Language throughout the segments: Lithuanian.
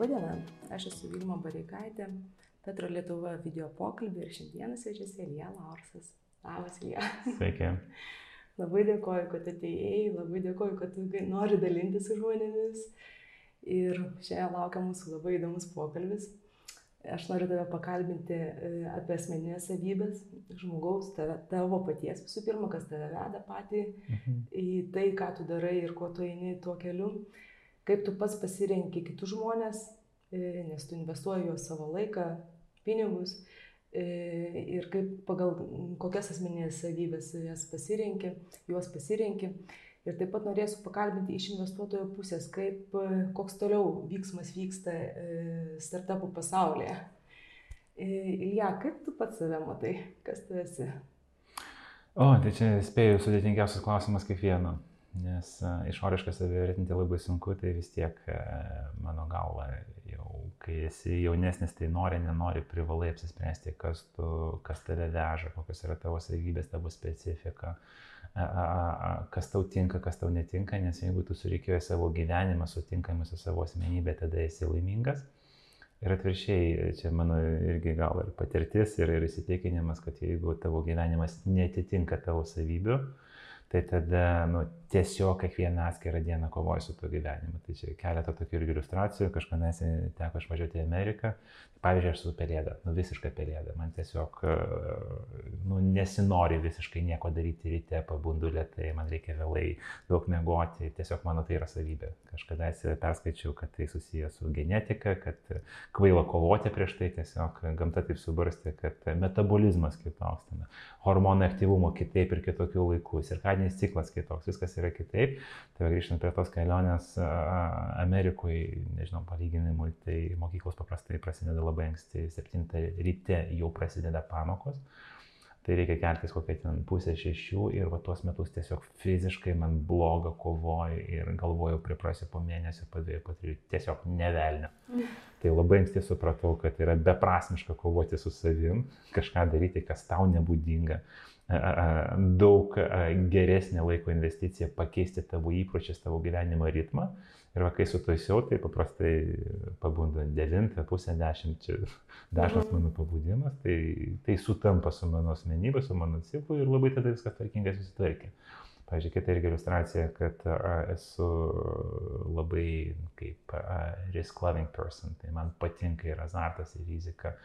Labadiena, aš esu Vilma Bareikaitė, Petro Lietuva video pokalbį ir šiandieną svečiasi Elija Laursas. Labas, Elija. Sveiki. labai dėkoju, kad atėjai, labai dėkoju, kad nori dalintis su žmonėmis. Ir šiandien laukia mūsų labai įdomus pokalbis. Aš noriu tave pakalbinti e, apie asmeninės savybės žmogaus, tave, tavo paties visų pirma, kas tave veda patį mhm. į tai, ką tu darai ir kuo tu eini tuo keliu kaip tu pats pasirenki kitus žmonės, e, nes tu investuoji juos savo laiką, pinigus e, ir kaip pagal kokias asmeninės savybės jas pasirenki, juos pasirenki. Ir taip pat norėsiu pakalbinti iš investuotojo pusės, kaip, e, koks toliau vyksmas vyksta startupų pasaulyje. Ilja, kaip tu pats save matai, kas tu esi? O, tai čia spėjau sudėtingiausias klausimas kaip vieno nes išoriškai save vertinti labai sunku, tai vis tiek mano galva jau, kai esi jaunesnis, tai nori, nenori, privalai apsispręsti, kas, tu, kas tave veža, kokios yra tavo savybės, tavo specifika, kas tau tinka, kas tau netinka, nes jeigu tu sureikėjai savo gyvenimą sutinkamai su savo asmenybė, tada esi laimingas. Ir atviršiai, čia mano irgi gal ir patirtis, ir, ir įsitikinimas, kad jeigu tavo gyvenimas netitinka tavo savybių, tai tada nu, tiesiog kiekvieną atskirą dieną kovoju su tuo gyvenimu. Tai čia keletą tokių irgi iliustracijų, kažkada teko išvažiuoti į Ameriką. Pavyzdžiui, aš su pelėda, nu visiška pelėda. Man tiesiog nu, nesinori visiškai nieko daryti ryte, pabundu lietai, man reikia vėlai daug mėgoti. Tiesiog mano tai yra savybė. Kažkada perskaičiau, kad tai susijęs su genetika, kad kvaila kovoti prieš tai, tiesiog gamta taip subarstė, kad metabolizmas kitoks, ten, hormonų aktyvumo kitaip ir kitokių laikų, cirkadinis ciklas kitoks, viskas yra kitaip. Tai grįžtant prie tos kelionės Amerikoje, nežinau, palyginimui, tai mokyklos paprastai prasideda labai anksti, 7 ryte jau prasideda pamokos. Tai reikia keltis kokią ten pusę šešių ir va tuos metus tiesiog fiziškai man bloga kovoju ir galvojau priprasiu po mėnesio, po dviejų, po trijų, tiesiog nevelnė. Mm. Tai labai anksti supratau, kad yra beprasmiška kovoti su savim, kažką daryti, kas tau nebūdinga daug geresnė laiko investicija pakeisti tavo įpročius, tavo gyvenimo ritmą. Ir va, kai sutaisiau, tai paprastai pabundu 9, pusę 10, čia dažnas mhm. mano pabudimas, tai, tai sutampa su mano asmenybė, su mano ciklu ir labai tada viskas tvarkingai susitvarkė. Pavyzdžiui, kita irgi iliustracija, kad a, esu labai kaip risk-loving person, tai man patinka ir azartas, ir rizika.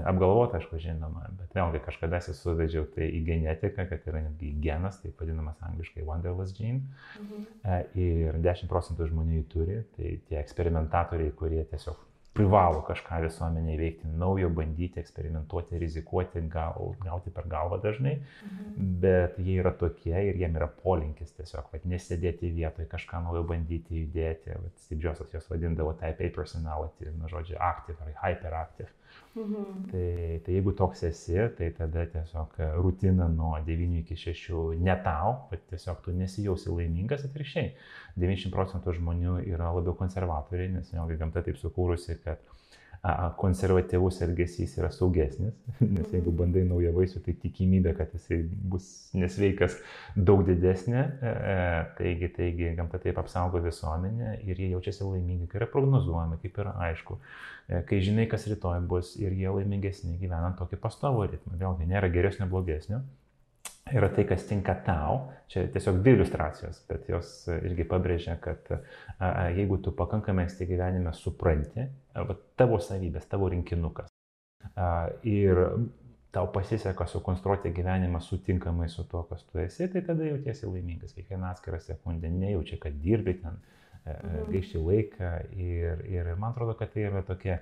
Apgalvota, aišku, žinoma, bet vėlgi kažkada esu suvedžiau tai į genetiką, kad yra netgi genas, tai vadinamas angliškai Wanderlust gene. Mhm. Ir 10 procentų žmonių jį turi, tai tie eksperimentatoriai, kurie tiesiog privalo kažką visuomenėje veikti naujo, bandyti, eksperimentuoti, rizikuoti, gal, gauti per galvą dažnai, mhm. bet jie yra tokie ir jiem yra polinkis tiesiog, kad nesėdėti vietoje, kažką naujo bandyti judėti. Steve Jobsas jos vadindavo type A personality, nu žodžiu, active ar hyperactive. Mhm. Tai, tai jeigu toks esi, tai tada tiesiog rutina nuo 9 iki 6 ne tau, bet tiesiog tu nesijausi laimingas atvirkščiai. 90 procentų žmonių yra labiau konservatoriai, nes vėlgi gamta taip sukūrusi, kad konservatyvus elgesys yra saugesnis, nes jeigu mhm. bandai naują vaisių, tai tikimybė, kad jisai bus nesveikas, daug didesnė. E, e, taigi, taigi gamta taip apsaugo visuomenę ir jie jaučiasi laimingi, kai yra prognozuojama, kaip yra aišku, e, kai žinai, kas rytoj bus ir jie laimingesni gyvenant tokį pastovų ritmą. Vėlgi, nėra geresnio, blogesnio yra tai, kas tinka tau. Čia tiesiog dvi iliustracijos, bet jos irgi pabrėžia, kad a, jeigu tu pakankamai anksti gyvenime supranti tavo savybės, tavo rinkinukas ir tau pasiseka sukonstruoti gyvenimą sutinkamai su to, kas tu esi, tai tada jautiesi laimingas. Kiekvieną atskirą sekundę nejaučia, kad dirbi ten, mhm. gaišti laiką ir, ir man atrodo, kad tai yra tokia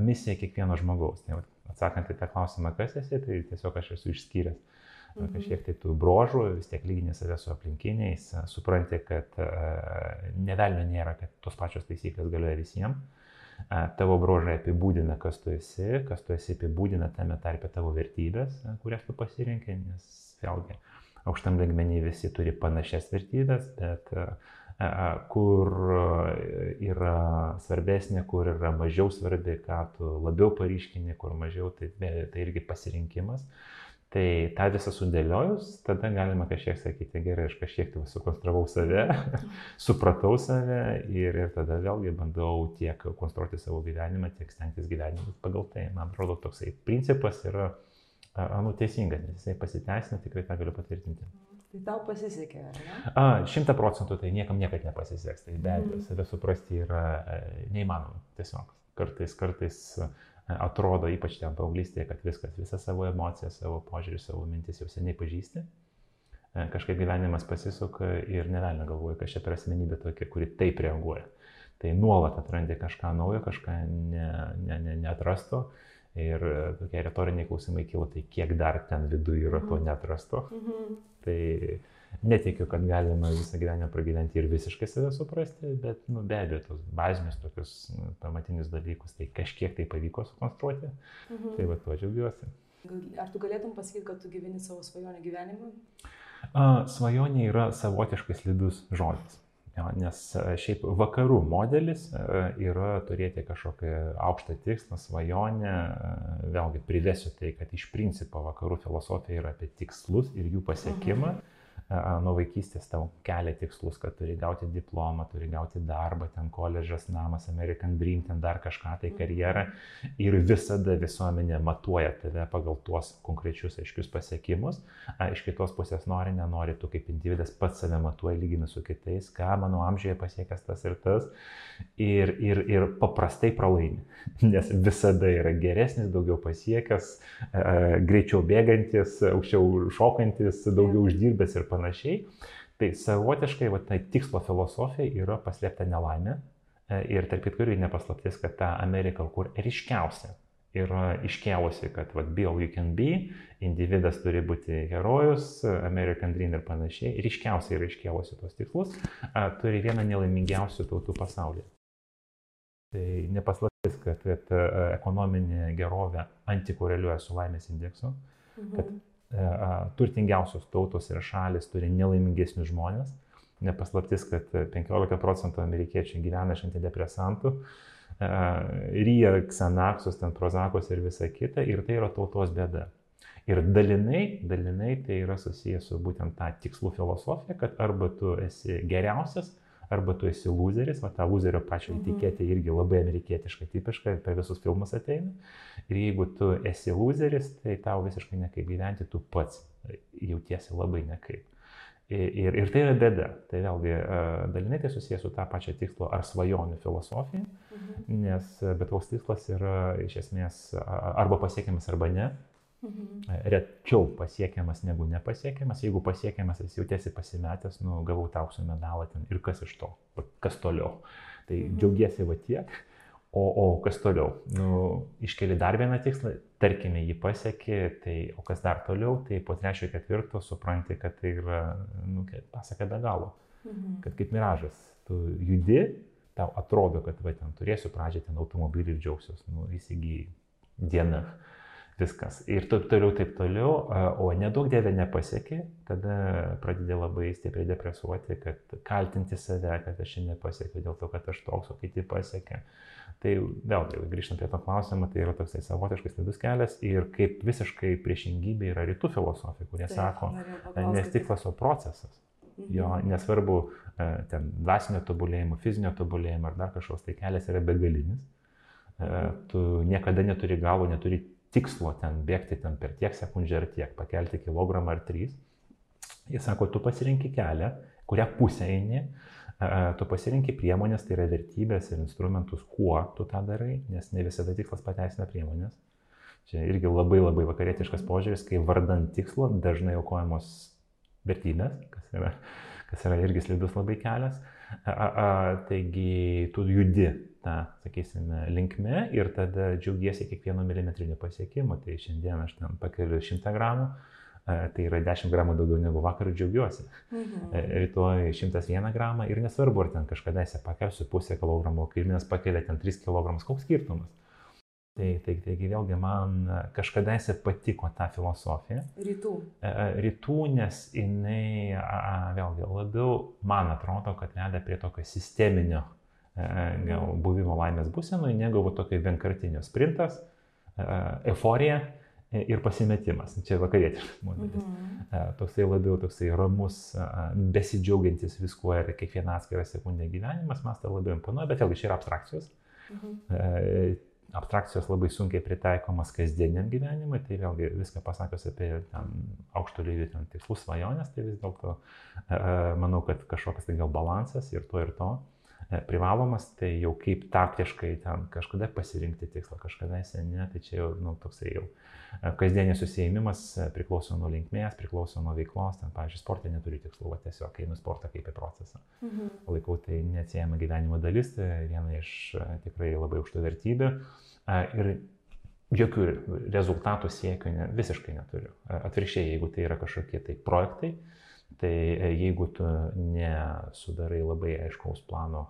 misija kiekvieno žmogaus. Tai, atsakant į tą klausimą, kas esi, tai tiesiog aš esu išskyręs mhm. kažkiek tai tų brožų, vis tiek lygini save su aplinkiniais, supranti, kad nevelnio nėra, kad tos pačios taisyklės galioja visiems. Tavo brožai apibūdina, kas tu esi, kas tu esi apibūdina tame tarpe tavo vertybės, kurias tu pasirinkai, nes vėlgi aukštam lygmenį visi turi panašias vertybės, bet kur yra svarbesnė, kur yra mažiau svarbi, ką tu labiau paryškini, kur mažiau, tai, tai irgi pasirinkimas. Tai tą visą sudėliojus, tada galima kažkiek sakyti, gerai, aš kažkiek tai sukonstravau save, supratau save ir, ir tada vėlgi bandau tiek konstruoti savo gyvenimą, tiek stengtis gyvenimus pagal tai. Man atrodo, toksai principas yra nu, teisingas, nes jisai pasiteisina, tikrai tą galiu patvirtinti. Tai tau pasisekė, ar ne? Šimta procentų tai niekam niekad nepasiseks. Tai be abejo, mhm. save suprasti yra e, neįmanoma tiesiog. Kartais, kartais atrodo, ypač ten paauglystėje, kad viskas, visą savo emociją, savo požiūrį, savo mintis jau seniai pažįsti. E, kažkaip gyvenimas pasisuka ir nevelnė galvoja, kad čia per asmenybė tokia, kuri taip reaguoja. Tai nuolat atrandi kažką naujo, kažką ne, ne, ne, neatrasto. Ir e, tokie retoriniai klausimai kilo, tai kiek dar ten viduje yra to mhm. neatrasto. Mhm. Tai Netikiu, kad galima visą gyvenimą pragyventi ir visiškai save suprasti, bet nu, be abejo, tos bazinius tokius nu, pamatinius dalykus, tai kažkiek tai pavyko sukonstruoti. Mhm. Tai va, tuo džiaugiuosi. Ar tu galėtum pasakyti, kad tu gyveni savo svajonę gyvenimą? A, svajonė yra savotiškai slidus žodis. Jo, nes šiaip vakarų modelis yra turėti kažkokią aukštą tikslą, svajonę, vėlgi privesiu tai, kad iš principo vakarų filosofija yra apie tikslus ir jų pasiekimą. Mhm nuo vaikystės tau kelia tikslus, kad turi gauti diplomą, turi gauti darbą, ten koledžas, namas, American Dream, ten dar kažką, tai karjerą. Ir visada visuomenė matuoja tave pagal tuos konkrečius aiškius pasiekimus. Iš kitos pusės nori, nenori, tu kaip individas pats save matuoji, lygini su kitais, ką mano amžiuje pasiekęs tas ir tas. Ir, ir, ir paprastai pralaimi, nes visada yra geresnis, daugiau pasiekęs, greičiau bėgantis, aukščiau šokantis, daugiau uždirbęs ir panašiai panašiai. Tai savotiškai, va, tai tikslo filosofija yra paslėpta nelaimė. E, ir tarp kitko irgi nepaslaptis, kad ta Amerika, kur ryškiausia yra iškėlusi, kad what Bill you can be, individas turi būti herojus, American Dream ir panašiai, ryškiausiai yra iškėlusi tos tikslus, turi vieną nelaimingiausių tautų pasaulyje. Tai nepaslaptis, kad, kad ekonominė gerovė antikoreliuoja su laimės indeksu, kad mhm. E, turtingiausios tautos ir šalis turi nelaimingesnius žmonės. Nepaslaptis, kad 15 procentų amerikiečių gyvena iš antidepresantų, e, ryja ksanaksus, ten prozakos ir visa kita, ir tai yra tautos bėda. Ir dalinai, dalinai tai yra susijęs su būtent tą tikslų filosofija, kad arba tu esi geriausias, arba tu esi loseris, o ta loserio pačio mhm. etiketė irgi labai amerikietiška, tipiška, per visus filmus ateina. Ir jeigu tu esi loseris, tai tau visiškai nekaip gyventi, tu pats jautiesi labai nekaip. Ir, ir tai yra bėda. Tai vėlgi dalinai tai susijęs su tą pačią tikslo ar svajonių filosofija, mhm. nes bet koks tikslas yra iš esmės arba pasiekiamas arba ne. Mhm. Rečiau pasiekiamas negu nepasiekiamas. Jeigu pasiekiamas, esi jautiesi pasimetęs, nu, gavau aukso medalą ten ir kas iš to, kas toliau. Tai mhm. džiaugiesi va tiek, o, o kas toliau. Nu, iškeli dar vieną tikslą, tarkime, jį pasiekė, tai o kas dar toliau, tai po trečio, ketvirto supranti, kad tai yra, nu, pasaka be galo. Mhm. Kad kaip miražas, tu judi, tau atrodo, kad va ten turėsiu pradžią ten automobilį ir džiaugsiuos, nu, įsigyjai diena. Mhm viskas. Ir taip toliau, taip toliau, o nedaug dievė nepasiekė, tada pradedi labai stipriai depresuoti, kad kaltinti save, kad aš šiandien nepasiekiau dėl to, kad aš toks, o kiti pasiekė. Tai vėlgi, grįžtant prie to klausimo, tai yra toksai savotiškas slidus kelias ir kaip visiškai priešingybė yra rytų filosofija, kurie Taip, sako, nes tikslas, o procesas. Mhm. Jo, nesvarbu, ten dvasinio tobulėjimo, fizinio tobulėjimo ar dar kažkoks, tai kelias yra begalinis. Mhm. Tu niekada neturi galo, neturi tikslo ten bėgti ten per tiek sekundžių ar tiek, pakelti kilogramą ar trys. Jis sako, tu pasirinki kelią, kurią pusę eini, tu pasirinki priemonės, tai yra vertybės ir instrumentus, kuo tu tą darai, nes ne visada tikslas pateisina priemonės. Čia irgi labai labai vakarietiškas požiūris, kai vardant tikslo dažnai aukojamos vertybės, kas yra, kas yra irgi slidus labai kelias. A, a, taigi tu judi tą, sakysime, linkme ir tada džiaugiesi kiekvieno milimetriniu pasiekimu. Tai šiandien aš ten pakeliu 100 gramų, tai yra 10 gramų daugiau negu vakar džiaugiuosi. Mhm. E, rytoj 101 gramą ir nesvarbu, ar ten kažkada esi pakelsiu pusę kilogramo, kai mes pakelia ten 3 kg, koks skirtumas. Tai, tai, taigi vėlgi man kažkada esi patiko ta filosofija. Rytų. E, e, rytų, nes jinai a, vėlgi labiau, man atrodo, kad veda prie tokio sisteminio e, buvimo laimės būsenoje, negu va, tokio vienkartinio sprintas, euforija ir pasimetimas. Čia vakarietiškas modelis. Mhm. Toksai labiau, toksai ramus, besidžiaugiantis viskuo ir kiekvieną atskirą sekundę gyvenimas, man tai labiau imponuoja, bet vėlgi čia yra abstrakcijos. Mhm. Abstrakcijos labai sunkiai pritaikomas kasdieniam gyvenimui, tai vėlgi viską pasakius apie ten, aukšto lygio tikslus svajonės, tai vis dėlto manau, kad kažkoks tai gal balansas ir to ir to. E, privalomas, tai jau kaip taktiškai ten kažkada pasirinkti tikslą, kažkada seniai, tai čia jau nu, toksai jau e, kasdienis susijėmimas e, priklauso nuo linkmės, priklauso nuo veiklos, ten, pavyzdžiui, sportai neturi tikslų, va, tiesiog einu sportą kaip į procesą. Mhm. Laikau tai neatsiejama gyvenimo dalis, tai viena iš tikrai labai aukštų vertybių. Ir jokių rezultatų siekių ne, visiškai neturiu. Atvirkščiai, jeigu tai yra kažkokie tai projektai, tai jeigu tu nesudarai labai aiškaus plano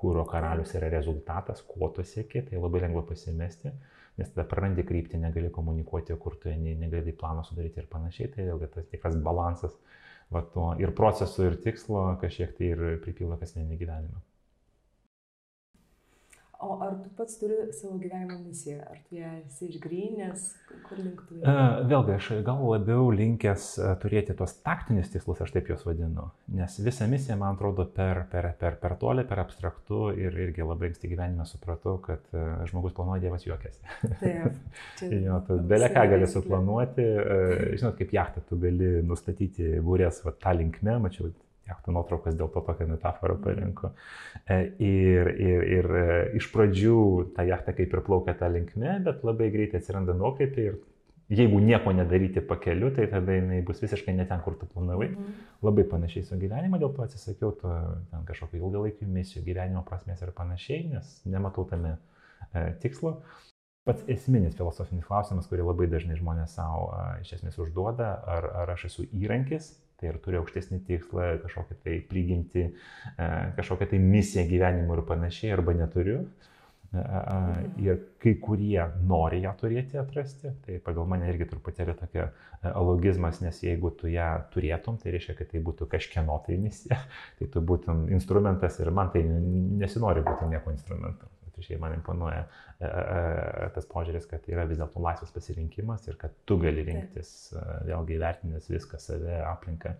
kūro karalius yra rezultatas, ko tu sieki, tai labai lengva pasimesti, nes tada prarandi kryptį, negali komunikuoti, kur tu eini, negali planą sudaryti ir panašiai, tai vėlgi tas tikras balansas va, to ir proceso, ir tikslo kažkiek tai ir pripildo kasdienį gyvenimą. O ar tu pats turi savo gyvenimo misiją? Ar tu ją esi išgrynęs? Kur link tu? Vėlgi, aš gal labiau linkęs turėti tuos taktinius tikslus, aš taip juos vadinu. Nes visa misija, man atrodo, per, per, per, per toli, per abstraktu ir irgi labai anksti gyvenime supratau, kad žmogus planuoja, Dievas juokiasi. Taip. jo, tu belė ką gali suplanuoti. Žinot, kaip jachtą tu gali nustatyti būrės va, tą linkmę, mačiau jachtų nuotraukas dėl to tokią metaforą parinko. E, ir, ir, ir e, iš pradžių ta jachta kaip ir plaukia tą linkmę, bet labai greitai atsiranda nuokreipiai ir jeigu nieko nedaryti pakeliu, tai tada jinai bus visiškai ne ten, kur tu planavai. Mhm. Labai panašiai su gyvenimu, dėl to atsisakiau to ten kažkokio ilgalaikių misijų, gyvenimo prasmės ir panašiai, nes nematau tame e, tikslo. Pats esminis filosofinis klausimas, kurį labai dažnai žmonės savo e, iš esmės užduoda, ar, ar aš esu įrankis tai ir turi aukštesnį tikslą, kažkokią tai prigimti, e, kažkokią tai misiją gyvenimo ir panašiai, arba neturiu. E, mhm. Ir kai kurie nori ją turėti atrasti, tai pagal mane irgi truputėlį tokia e, logizmas, nes jeigu tu ją turėtum, tai reiškia, kad tai būtų kažkieno tai misija, tai tu būtum instrumentas ir man tai nesinori būti nieko instrumentu atvirkščiai man imponuoja e, e, tas požiūris, kad yra vis dėlto laisvas pasirinkimas ir kad tu gali rinktis, e, vėlgi įvertinęs viską, save, aplinką,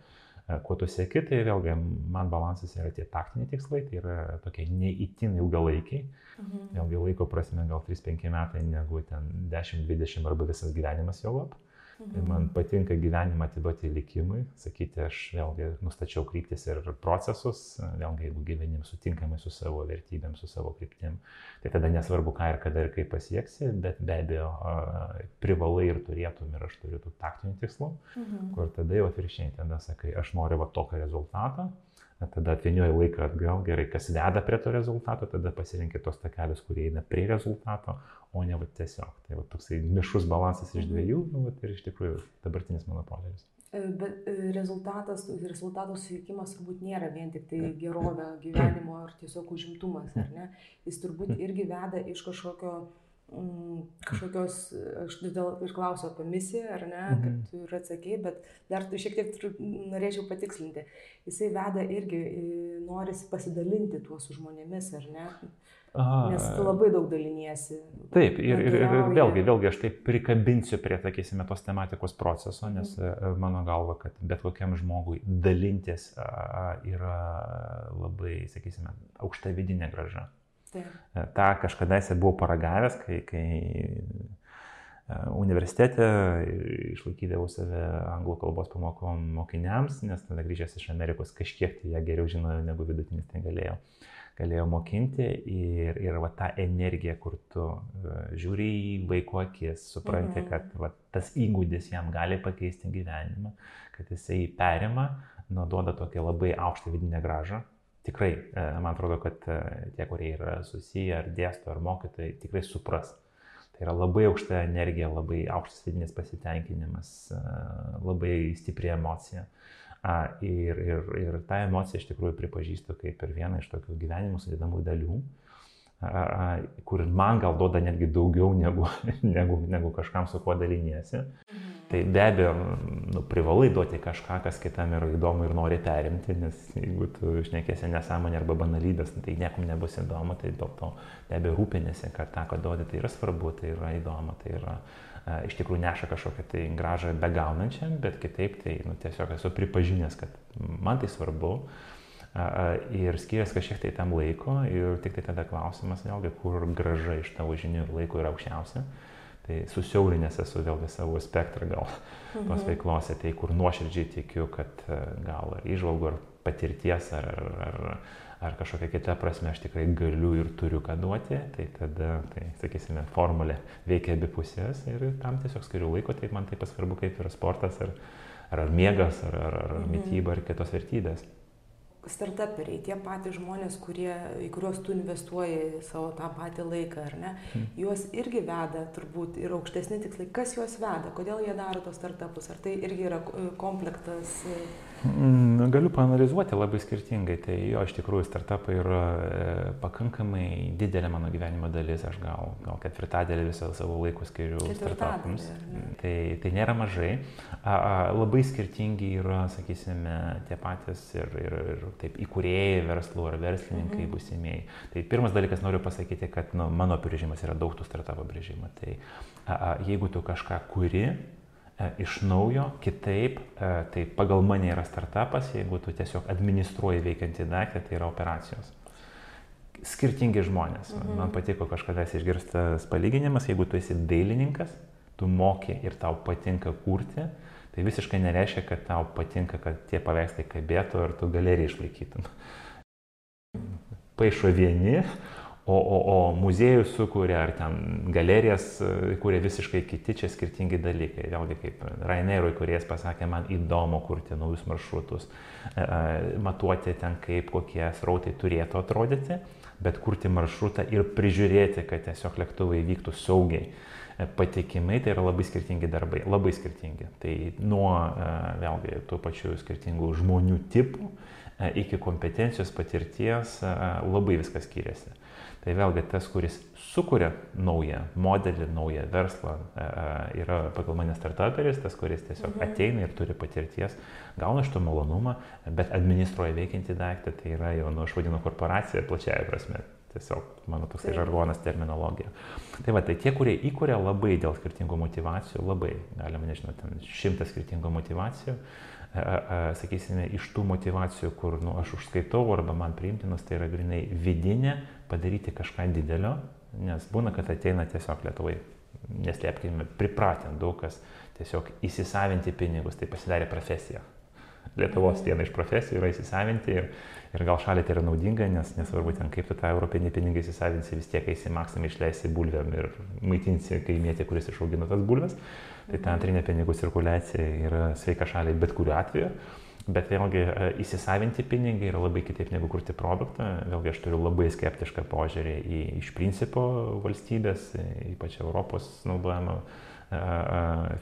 kuo tu sėki, tai vėlgi man balansas yra tie taktiniai tikslai, tai yra tokie neįtin ilgalaikiai, mhm. vėlgi laiko prasme gal 3-5 metai negu ten 10-20 arba visas gyvenimas jau lab. Mhm. Man patinka gyvenimą atiduoti likimui, sakyti, aš vėlgi nustačiau kryptis ir procesus, vėlgi jeigu gyvenim sutinkamai su savo vertybėm, su savo kryptim, tai tada nesvarbu ką ir kada ir kaip pasieksi, bet be abejo privalai ir turėtum ir aš turiu tų taktinių tikslų, mhm. kur tada jau atvirkščiai, tada sakai, aš noriu va tokio rezultato, tada atvinioji laiką atgal, gerai, kas veda prie to rezultato, tada pasirinkti tos takelius, kurie eina prie rezultato, o ne va, tiesiog. Tai va, toksai mišrus balansas iš mhm. dviejų, nu, va, ir iš tikrųjų dabartinis mano požiūris. E, bet e, rezultatas, rezultato siekimas turbūt nėra vien tik tai gerovė gyvenimo ar tiesiog užimtumas, ar ne? Jis turbūt irgi veda iš kažkokio mm, kažkokios, aš dėl išklausiau apie misiją, ar ne, mhm. kad tu ir atsakėjai, bet dar tu šiek tiek norėčiau patikslinti. Jisai veda irgi, norisi pasidalinti tuo su žmonėmis, ar ne? Aha. Nes tu labai daug daliniesi. Taip, ir, ir, ir, ir vėlgi, vėlgi aš taip prikabinsiu prie, sakysime, tos tematikos proceso, nes mm. mano galva, kad bet kokiam žmogui dalintis yra labai, sakysime, aukšta vidinė graža. Taip. E, Ta kažkada esi buvau paragavęs, kai, kai e, universitete išlaikydavau save anglų kalbos pamokom mokiniams, nes tada grįžęs iš Amerikos kažkiek tai ją geriau žinojau negu vidutinis ten galėjau galėjo mokinti ir, ir va ta energija, kur tu uh, žiūri į vaiko akis, supranti, mhm. kad va, tas įgūdis jam gali pakeisti gyvenimą, kad jisai perima, nuduoda tokią labai aukštą vidinę gražą. Tikrai, uh, man atrodo, kad uh, tie, kurie yra susiję ar dėsto, ar mokytojai, tikrai supras. Tai yra labai aukšta energija, labai aukštas vidinis pasitenkinimas, labai stipri emocija. Uh, ir, ir, ir tą emociją iš tikrųjų pripažįstu kaip ir vieną iš tokių gyvenimo sudėdamų dalių. Kur man gal duoda netgi daugiau negu, negu, negu kažkam su kuo daliniesi. Mhm. Tai be abejo, nu, privalai duoti kažką, kas kitam yra įdomu ir nori perimti, nes jeigu tu išnekėsi nesąmonę arba banalybės, tai niekam nebus įdomu, tai dėl to be abejo rūpinėsi, kad tą, ką duodi, tai yra svarbu, tai yra įdomu, tai yra iš tikrųjų neša kažkokią tai gražą begaunančią, bet kitaip tai nu, tiesiog esu pripažinęs, kad man tai svarbu ir skiriasi kažkiek tai tam laiko ir tik tai tada klausimas vėlgi, kur graža iš tavo žinių ir laiko yra aukščiausia. Tai susiaurinęs esu vėlgi savo spektrą gal mhm. tos veiklose, tai kur nuoširdžiai tikiu, kad gal ar išvalgų, ar patirties, ar, ar, ar, ar kažkokia kita prasme aš tikrai galiu ir turiu ką duoti, tai tada, tai, sakysime, formulė veikia abi pusės ir tam tiesiog skiriu laiko, tai man taip svarbu kaip yra sportas, ar, ar, miegas, ar, ar, ar mhm. mytyba, ar kitos vertybės startuperiai, tie patys žmonės, kurie, į kuriuos tu investuoji savo tą patį laiką, ar ne, hmm. juos irgi veda turbūt ir aukštesni tikslai. Kas juos veda, kodėl jie daro tos startupus, ar tai irgi yra komplektas Mm, galiu panalizuoti labai skirtingai. Tai jo, iš tikrųjų, startupai yra e, pakankamai didelė mano gyvenimo dalis. Aš gal, gal ketvirtadėlį visą savo laiko skiriu startupams. Tai, tai nėra mažai. A, a, labai skirtingi yra, sakysime, tie patys ir, ir, ir taip įkūrėjai verslų ar verslininkai mhm. būsimieji. Tai pirmas dalykas noriu pasakyti, kad nu, mano apibrėžimas yra daug tų startupo apibrėžimų. Tai a, a, jeigu tu kažką kuri, iš naujo, kitaip, e, tai pagal mane yra startupas, jeigu tu tiesiog administruoji veikiantį daiktą, tai yra operacijos. Skirtingi žmonės. Mhm. Man patiko kažkada išgirstas palyginimas, jeigu tu esi dailininkas, tu moki ir tau patinka kurti, tai visiškai nereiškia, kad tau patinka, kad tie paveikslai kabėtų ir tu galeriją išlaikytum. Paišo vieni, O, o, o muziejus sukuria, ar ten galerijas e, kuria visiškai kiti, čia skirtingi dalykai. Vėlgi, kaip Rainerui, kuris pasakė, man įdomu kurti naujus maršrutus, e, e, matuoti ten, kaip kokie srautai turėtų atrodyti, bet kurti maršrutą ir prižiūrėti, kad tiesiog lėktuvai vyktų saugiai patikimai, tai yra labai skirtingi darbai, labai skirtingi. Tai nuo vėlgi tų pačių skirtingų žmonių tipų iki kompetencijos, patirties labai viskas skiriasi. Tai vėlgi tas, kuris sukuria naują modelį, naują verslą, e, e, yra pagal mane startuperis, tas, kuris tiesiog mhm. ateina ir turi patirties, gauna iš to malonumą, bet administruoja veikiantį daiktą, tai yra jau, nu, aš vadinu korporaciją plačiaja prasme. Tiesiog mano toksai žargonas terminologija. Tai va, tai tie, kurie įkuria labai dėl skirtingų motivacijų, labai, galima, nežinau, ten šimtas skirtingų motivacijų, sakysime, iš tų motivacijų, kur nu, aš užskaitau arba man priimtinas, tai yra grinai vidinė, padaryti kažką didelio, nes būna, kad ateina tiesiog lietuvai, neslėpkime, pripratę daug kas tiesiog įsisavinti pinigus, tai pasidarė profesija. Lietuvos viena iš profesijų yra įsisavinti ir, ir gal šaliai tai yra naudinga, nes nesvarbu ten kaip tu tą europinį pinigą įsisavinsi, vis tiek eisi maksimai išleisi bulvėm ir maitinsi kaimietį, kuris išaugino tas bulves. Tai ta antrinė pinigų cirkuliacija yra sveika šaliai bet kuriuo atveju. Bet vėlgi e, įsisavinti pinigai yra labai kitaip negu kurti produktą. Vėlgi aš turiu labai skeptišką požiūrį į iš principo valstybės, ypač Europos naudojamą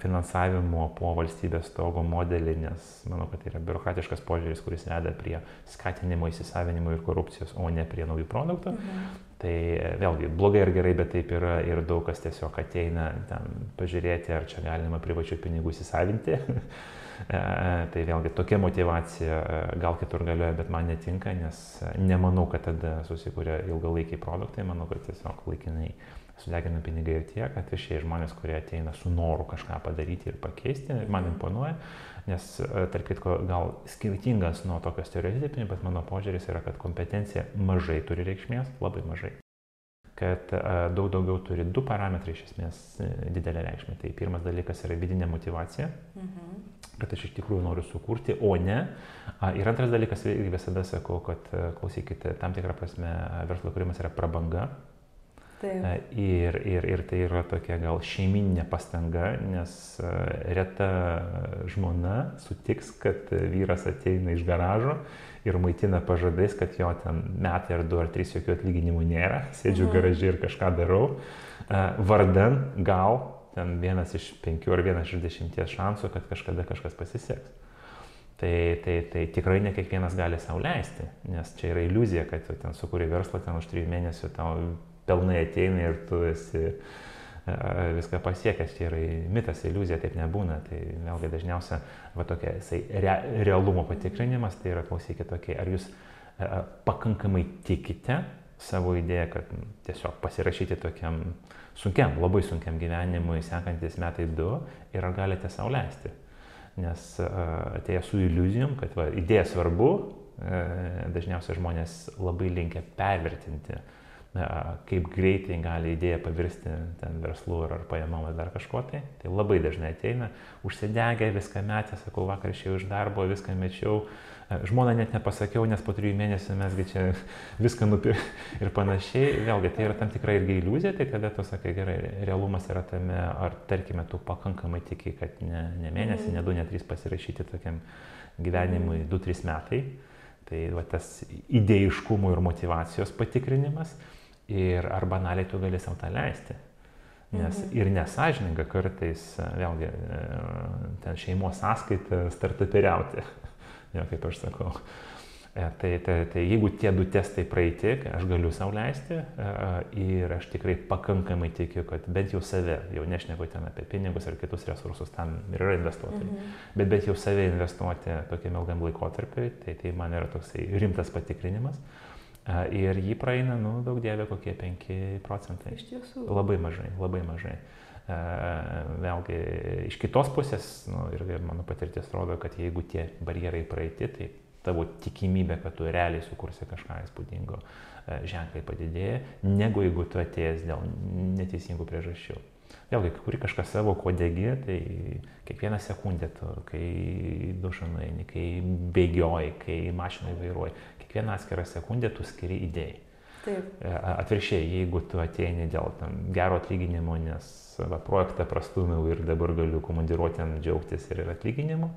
finansavimo po valstybės stogo modelį, nes manau, kad tai yra biurokratiškas požiūris, kuris veda prie skatinimo įsisavinimo ir korupcijos, o ne prie naujų produktų. Mhm. Tai vėlgi blogai ir gerai, bet taip yra ir daug kas tiesiog ateina ten pažiūrėti, ar čia galima privačių pinigų įsisavinti. E, tai vėlgi tokia motivacija e, gal kitur galioja, bet man netinka, nes nemanau, kad tada susikūrė ilgalaikiai produktai, manau, kad tiesiog laikinai sudegina pinigai ir tiek, atviršiai žmonės, kurie ateina su noru kažką padaryti ir pakeisti, man mhm. imponuoja, nes e, tarp kitko gal skirtingas nuo tokio stereotipinio, bet mano požiūris yra, kad kompetencija mažai turi reikšmės, labai mažai kad daug daugiau turi du parametrai iš esmės didelę reikšmę. Tai pirmas dalykas yra vidinė motivacija, mhm kad aš iš tikrųjų noriu sukurti, o ne. Ir antras dalykas, visada sakau, kad klausykite, tam tikrą prasme verslo kūrimas yra prabanga. Taip. Ir, ir, ir tai yra tokia gal šeiminė pastanga, nes reta žmona sutiks, kad vyras ateina iš garažo ir maitina pažadais, kad jo ten metai ar du ar trys jokių atlyginimų nėra, sėdžiu mhm. garažiai ir kažką darau. Vardan gal ten vienas iš penkių ar vienas iš dešimties šansų, kad kažkada kažkas pasiseks. Tai, tai, tai tikrai ne kiekvienas gali sau leisti, nes čia yra iliuzija, kad tu ten sukūrė verslą, ten už trijų mėnesių tau pelnai ateina ir tu esi viską pasiekęs, čia yra mitas, iliuzija, taip nebūna. Tai vėlgi dažniausia, va tokia, re, realumo patikrinimas, tai yra klausykit tokie, ar jūs pakankamai tikite savo idėją, kad tiesiog pasirašyti tokiam sunkiam, labai sunkiam gyvenimui sekantis metai du ir ar galite savo leisti. Nes atėję su iliuzijom, kad va, idėja svarbu, dažniausiai žmonės labai linkia pervertinti kaip greitai gali idėja pavirsti ten verslu ar, ar pajamom ar dar kažko tai. Tai labai dažnai ateina, užsidegę, viską metę, sakau, vakar išėjau iš darbo, viską mečiau. Žmona net nepasakiau, nes po trijų mėnesių mesgi čia viską nupirkti ir panašiai. Vėlgi, tai yra tam tikra irgi iliuzija, tai tada tu sakai, gerai, realumas yra tame, ar tarkime, tu pakankamai tiki, kad ne, ne mėnesį, ne du, ne trys pasirašyti tokiam gyvenimui 2-3 metai. Tai va, tas idėjiškumo ir motivacijos patikrinimas ir ar banaliai tu gali savo tą leisti. Nes mhm. ir nesažininga kartais, vėlgi, e, ten šeimos sąskaitą startuperiauti, jo, kaip aš sakau. E, tai, tai, tai jeigu tie du testai praeiti, aš galiu savo leisti e, ir aš tikrai pakankamai tikiu, kad bent jau save, jau nešneku ten apie pinigus ar kitus resursus, tam yra investuotojai, mhm. bet bent jau save investuoti tokiam ilgam laikotarpiui, tai, tai man yra toksai rimtas patikrinimas. Ir jį praeina, nu, daug dievė, kokie 5 procentai. Iš tiesų. Labai mažai, labai mažai. Vėlgi, iš kitos pusės, nu, ir mano patirtis rodo, kad jeigu tie barjerai praeiti, tai tavo tikimybė, kad tu realiai sukursi kažką įspūdingo, ženkliai padidėja, negu jeigu tu atėjęs dėl neteisingų priežasčių. Vėlgi, kuri kažką savo, ko degi, tai kiekvieną sekundę tu, kai dušą nueini, kai bėgioji, kai mašiną vairuoji, kiekvieną atskirą sekundę tu skiri idėjai. Taip. E, atviršiai, jeigu tu ateini dėl tam, gero atlyginimo, nes va, projektą prastumiau ir dabar galiu komandiruotėm džiaugtis ir atlyginimu,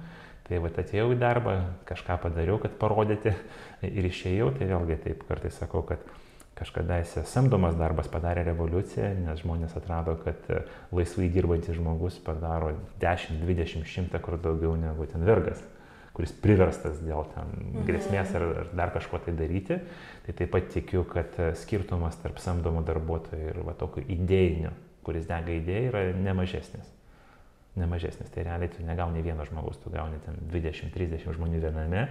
tai va atėjau į darbą, kažką padariau, kad parodyti ir išėjau, tai vėlgi taip kartais sakau, kad kažkadaise samdomas darbas padarė revoliuciją, nes žmonės atrado, kad laisvai dirbantis žmogus padaro 10, 20, 100 kur daugiau negu ten vergas kuris priverstas dėl ten mhm. grėsmės ar, ar dar kažko tai daryti. Tai taip pat tikiu, kad e, skirtumas tarp samdomų darbuotojų ir va tokio idėjinio, kuris dega idėją, yra nemažesnis. Nemažesnis. Tai realiai tu negauni vieno žmogus, tu gauni ten 20-30 žmonių viename.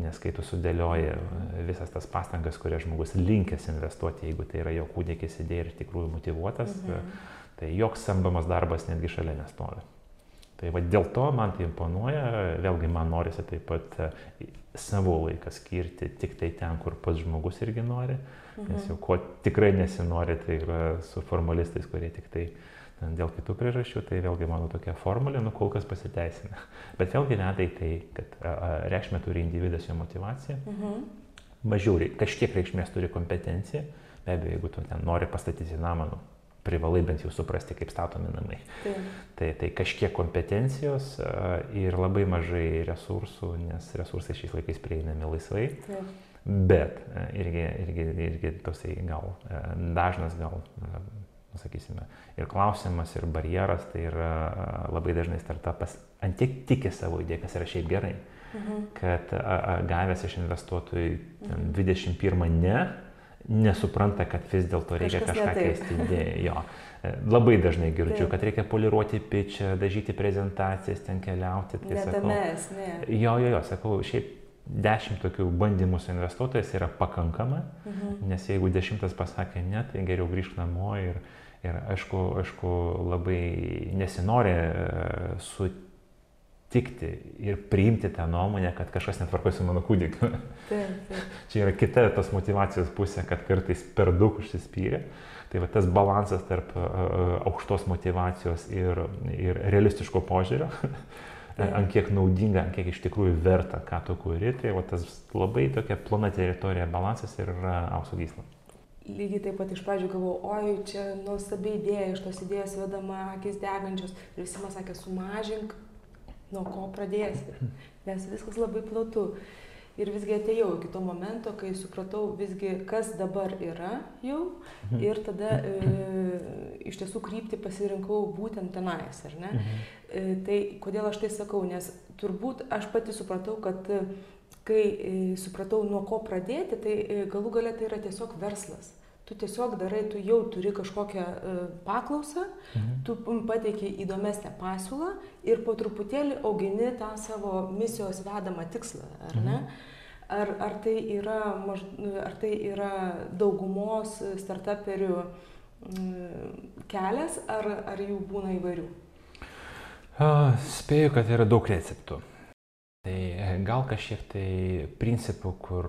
Nes kai tu sudėlioji e, visas tas pastangas, kurias žmogus linkęs investuoti, jeigu tai yra jo kūdikis idėja ir tikrųjų motivuotas, mhm. tai joks samdomas darbas netgi šalia nestovi. Tai va dėl to man tai imponuoja, vėlgi man norisi taip pat e, savo laiką skirti tik tai ten, kur pats žmogus irgi nori, mhm. nes jau ko tikrai nesinori, tai yra su formalistais, kurie tik tai dėl kitų priežasčių, tai vėlgi mano tokia formulė, nu kol kas pasiteisina. Bet vėlgi veda į tai, kad reikšmė turi individas jo motivacija, mhm. mažiau, kažkiek reikšmės turi kompetencija, be abejo, jeigu tu ten nori pastatyti namą, nu, privalai bent jau suprasti, kaip statomi namai. Tai, tai, tai kažkiek kompetencijos ir labai mažai resursų, nes resursai šiais laikais prieinami laisvai. Taip. Bet irgi, irgi, irgi tosai gal dažnas gal, sakysime, ir klausimas, ir barjeras, tai yra labai dažnai startupas antiek tiki savo idėją, kas yra šiaip gerai. Mhm. Kad a, a, gavęs iš investuotojų mhm. 21 ne, nesupranta, kad vis dėlto reikia Kažkas kažką keisti. Jo. E, labai dažnai girdžiu, Taip. kad reikia poliruoti pičią, dažyti prezentacijas, ten keliauti. Tai sakau, mes, ne. Jo, jo, jo, sakau, šiaip dešimt tokių bandymų su investuotojas yra pakankama, mhm. nes jeigu dešimtas pasakė ne, tai geriau grįžti namo ir, ir aišku, aišku, labai nesinori e, su tikti ir priimti tą nuomonę, kad kažkas netvarkoja su mano kūdikiu. Čia yra kita tos motivacijos pusė, kad kartais per daug užsispyrė. Tai va tas balansas tarp uh, aukštos motivacijos ir, ir realistiško požiūrio, ant kiek naudinga, ant kiek iš tikrųjų verta, ką tu kuri, tai va tas labai tokia plona teritorija balansas ir yra aukso gysla. Lygiai taip pat iš pradžių galvojau, oi, čia nuostabi idėja, iš tos idėjos vedama akis degančios. Ir visi man sakė, sumažink nuo ko pradėsi, nes viskas labai platu. Ir visgi atėjau iki to momento, kai supratau visgi, kas dabar yra jau mhm. ir tada e, iš tiesų krypti pasirinkau būtent tenais, ar ne? Mhm. E, tai kodėl aš tai sakau, nes turbūt aš pati supratau, kad kai e, supratau, nuo ko pradėti, tai e, galų galia tai yra tiesiog verslas tu tiesiog darai, tu jau turi kažkokią uh, paklausą, mhm. tu pateiki įdomesnę pasiūlą ir po truputėlį augini tą savo misijos vedamą tikslą, ar mhm. ne? Ar, ar, tai yra, ar tai yra daugumos startuperių kelias, ar, ar jų būna įvairių? Spėju, kad yra daug receptų. Tai e, gal kažkiek tai principų, kur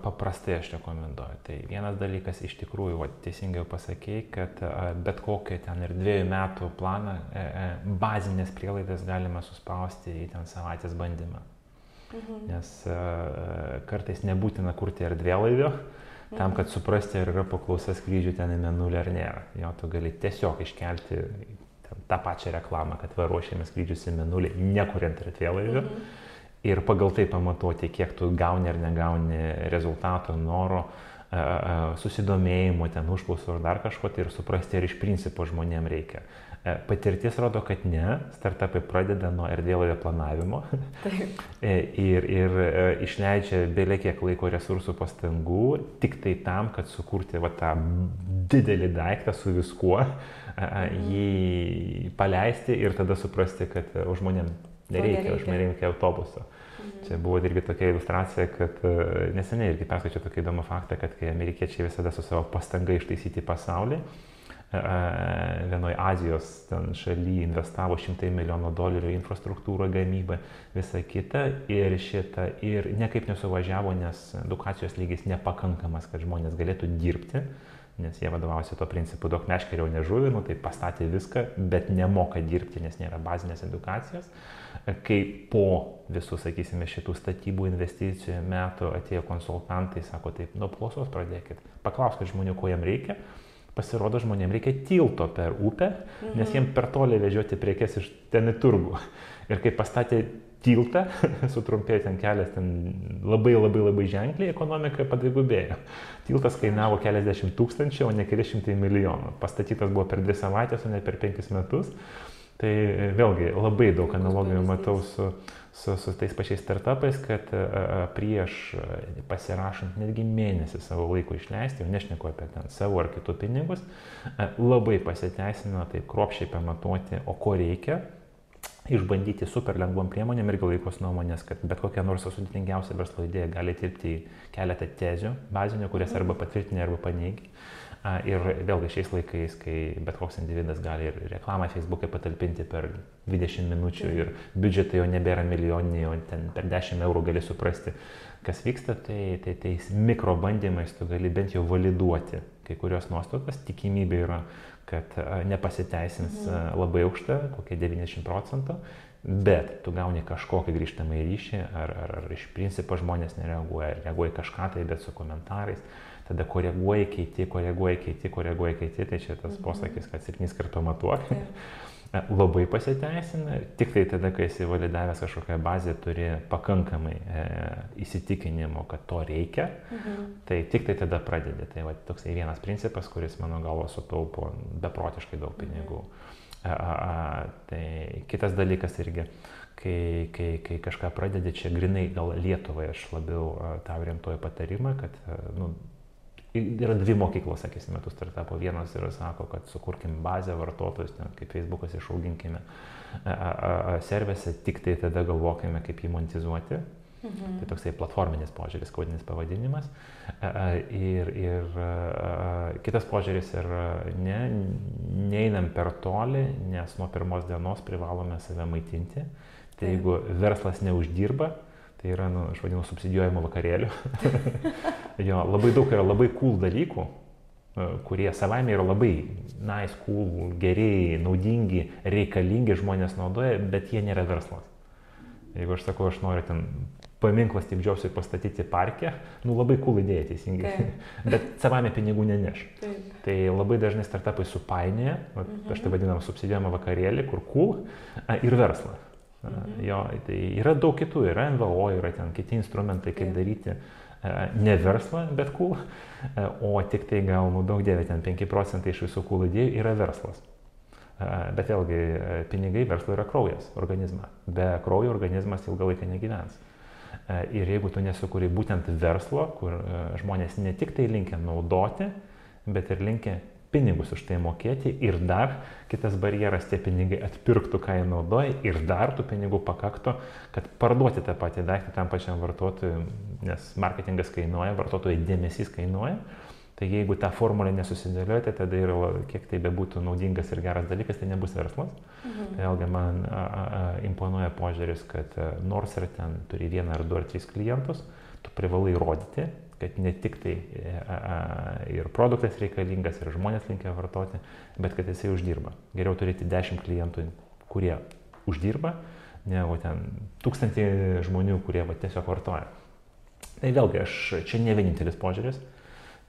paprastai aš rekomenduoju. Tai vienas dalykas iš tikrųjų, o teisingai pasakėjai, kad bet kokią ten ir dviejų metų planą, e, e, bazinės prielaidas galima suspausti į ten savaitės bandymą. Mhm. Nes kartais nebūtina kurti erdvėlaivio, mhm. tam, kad suprasti, ar yra paklausa skrydžių ten į menulį ar nėra. Jo, tu gali tiesiog iškelti tą pačią reklamą, kad va ruošiame skrydžius į menulį, nekuriant erdvėlaivio. Mhm ir pagal tai pamatuoti, kiek tu gauni ar negauni rezultato, noro, susidomėjimo, ten užklausų ar dar kažko, tai ir suprasti, ar iš principo žmonėms reikia. E, patirtis rodo, kad ne, startupai pradeda nuo erdvėlaivio planavimo. E, ir, ir e, išleidžia beliekiek laiko resursų pastangų tik tai tam, kad sukurti va, tą didelį daiktą su viskuo, mhm. Jį paleisti ir tada suprasti, kad žmonėms nereikia, už mane reikia autobuso. Mhm. Čia buvo irgi tokia iliustracija, kad e, neseniai irgi perskaičiau tokį įdomų faktą, kad kai amerikiečiai visada su savo pastanga ištaisyti pasaulį, e, e, vienoje Azijos šalyje investavo šimtai milijonų dolerių į infrastruktūrą, gamybą, visą kitą ir šitą ir nekaip nesuvažiavo, nes edukacijos lygis nepakankamas, kad žmonės galėtų dirbti nes jie vadovaujasi to principu daug meškeriau nežuvinų, tai pastatė viską, bet nemoka dirbti, nes nėra bazinės edukacijos. Kai po visų, sakysime, šitų statybų investicijų metų atėjo konsultantai, sako taip, nuo plosos pradėkit, paklauskit žmonių, ko jam reikia. Pasirodo, žmonėms reikia tilto per upę, nes mhm. jiems per toli vežioti priekes iš ten į turgų. Ir kai pastatė tiltą, sutrumpėjo ten kelias ten labai labai labai ženkliai, ekonomika padvigubėjo. Tiltas kainavo keliasdešimt tūkstančių, o ne keli šimtai milijonų. Pastatytas buvo per dvi savaitės, o ne per penkis metus. Tai e, vėlgi labai daug analogijų matau su, su, su tais pačiais startupais, kad a, e, e, prieš pasirašant netgi mėnesį savo laiko išleisti, jau nešneku apie ten savo ar kitų pinigus, a, labai pasiteisino taip kruopšiai pamatuoti, o ko reikia išbandyti super lengvom priemonėm irgi laikos nuomonės, kad bet kokia nors sudėtingiausia verslo idėja gali tilpti į keletą tezių bazinių, kurias arba patvirtini, arba paneigi. Ir vėlgi šiais laikais, kai bet koks individas gali ir reklamą Facebook'e patalpinti per 20 minučių ir biudžetai jau nebėra milijoniniai, o ten per 10 eurų gali suprasti, kas vyksta, tai, tai tais mikrobandymais tu gali bent jau validuoti kai kurios nuostatas, tikimybė yra kad nepasiteisins mhm. labai aukšta, kokie 90 procentų, bet tu gauni kažkokį grįžtamą į ryšį, ar, ar, ar iš principo žmonės nereaguoja, ar reaguoja kažką tai, bet su komentarais, tada koreguoji, keiti, koreguoji, keiti, koreguoji, keiti, tai čia tas mhm. posakis, kad septynis kartų matuok. Labai pasiteisina, tik tai tada, kai esi validavęs kažkokią bazę, turi pakankamai e, įsitikinimo, kad to reikia, mhm. tai tik tai tada pradedi. Tai va, toksai vienas principas, kuris mano galvo sutaupo beprotiškai daug pinigų. Mhm. A, a, a, tai kitas dalykas irgi, kai, kai, kai kažką pradedi, čia grinai gal Lietuvai aš labiau tą orientuoju patarimą, kad nu, yra dvi mokyklos, sakysime, tų startupų. Vienas yra sako, kad sukurkim bazę vartotojus, ten, kaip Facebookas išauginkime servisą, tik tai tada galvokime, kaip jį monetizuoti. Mhm. Tai toksai platforminis požiūris, kodinis pavadinimas. Ir, ir kitas požiūris yra, ne, neinam per toli, nes nuo pirmos dienos privalome save maitinti. Tai jeigu verslas neuždirba, Tai yra, nu, aš vadinu, subsidijuojimo vakarėlių. jo, labai daug yra labai cool dalykų, e, kurie savaime yra labai nice, cool, geriai, naudingi, reikalingi žmonės naudoja, bet jie nėra verslas. Jeigu aš sakau, aš noriu ten paminklas Steve Jobsui pastatyti parke, nu labai cool idėja teisingai, Taip. bet savame pinigų neneš. Taip. Tai labai dažnai startupai supainėja, mhm. aš tai vadinam subsidijuojamą vakarėlį, kur cool ir verslas. Mhm. Jo, tai yra daug kitų, yra NVO, yra ten kiti instrumentai, kaip daryti ne verslą, bet cool, o tik tai gal, nu daug dėvė, ten 5 procentai iš visų cool idėjų yra verslas. Bet vėlgi, pinigai verslo yra kraujas organizme. Be kraujo organizmas ilgą laiką negyvens. Ir jeigu tu nesukuri būtent verslo, kur žmonės ne tik tai linkia naudoti, bet ir linkę pinigus už tai mokėti ir dar kitas barjeras tie pinigai atpirktų, ką jie naudoja ir dar tų pinigų pakaktų, kad parduoti tą patį daiktą tam pačiam vartotojui, nes marketingas kainuoja, vartotojai dėmesys kainuoja. Tai jeigu tą formulę nesusidėliojate, tada ir kiek tai bebūtų naudingas ir geras dalykas, tai nebus verslas. Mhm. Tai vėlgi man a, a, a, imponuoja požiūris, kad a, nors ir ten turi vieną ar du ar tris klientus, tu privalai įrodyti, kad ne tik tai a, ir produktas reikalingas, ir žmonės linkia vartoti, bet kad jisai uždirba. Geriau turėti dešimt klientų, kurie uždirba, negu ten tūkstantį žmonių, kurie va, tiesiog vartoja. Tai vėlgi, aš čia ne vienintelis požiūris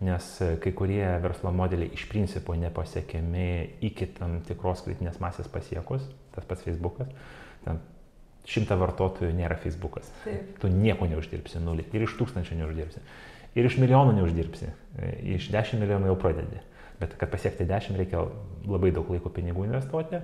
nes e, kai kurie verslo modeliai iš principo nepasiekiami iki tam tikros kritinės masės pasiekus, tas pats Facebookas, ten šimta vartotojų nėra Facebookas. Taip. Tu nieko neuždirbsi, nulį. Ir iš tūkstančių neuždirbsi. Ir iš milijonų neuždirbsi. E, iš dešimt milijonų jau pradedi. Bet kad pasiekti 10 reikia labai daug laiko pinigų investuoti,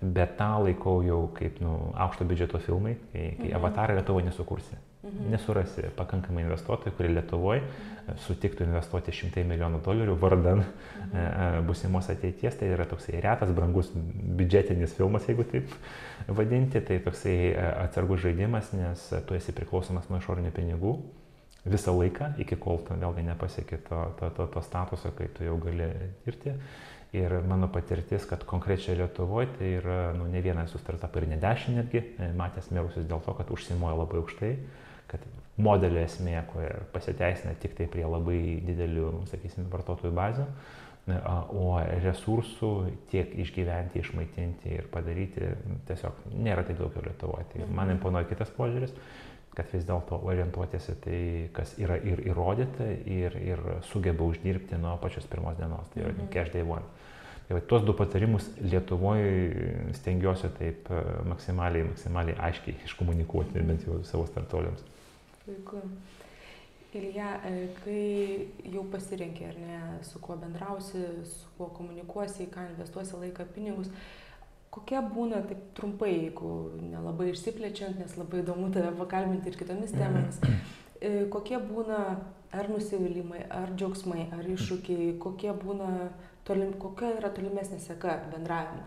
bet tą laikau jau kaip nu, aukšto biudžeto filmai, kai, kai mhm. avatarą Lietuvoje nesukursi. Mhm. Nesurasi pakankamai investuotojų, kurie Lietuvoje mhm. sutiktų investuoti šimtai milijonų dolerių vardan mhm. E, e, busimos ateities. Tai yra toksai retas, brangus biudžetinis filmas, jeigu taip vadinti. Tai toksai e, atsargus žaidimas, nes tu esi priklausomas nuo išorinių pinigų visą laiką, iki kol tu vėlgi nepasieki to, to, to, to statuso, kai tu jau gali dirbti. Ir mano patirtis, kad konkrečiai Lietuvoje tai yra nu, ne vienas su startup ir ne dešimt netgi, e, matęs mirusius dėl to, kad užsimoja labai aukštai, kad modelio esmė, kur pasiteisina tik tai prie labai didelių, sakysim, vartotojų bazių, e, o resursų tiek išgyventi, išmaitinti ir padaryti tiesiog nėra taip daug Lietuvoje. Tai man mhm. imponuoja kitas požiūris kad vis dėlto orientuotis į tai, kas yra ir įrodyta, ir, ir sugeba uždirbti nuo pačios pirmos dienos, tai yra mhm. cash day one. Tai va, tuos du patarimus Lietuvoje stengiuosi taip e, maksimaliai, maksimaliai aiškiai iškomunikuoti, bent jau savo startuoliams. Puiku. Ilja, e, kai jau pasirinkė, ar ne, su kuo bendrausi, su kuo komunikuosi, į ką investuosi laiką, pinigus, uh, kokie būna taip trumpai, jeigu nelabai išsiplečiant, nes labai įdomu tave pakalbinti ir kitomis temomis, e, kokie būna ar nusivylimai, ar džiaugsmai, ar iššūkiai, kokie būna, tolim, kokia yra tolimesnė seka bendravimo?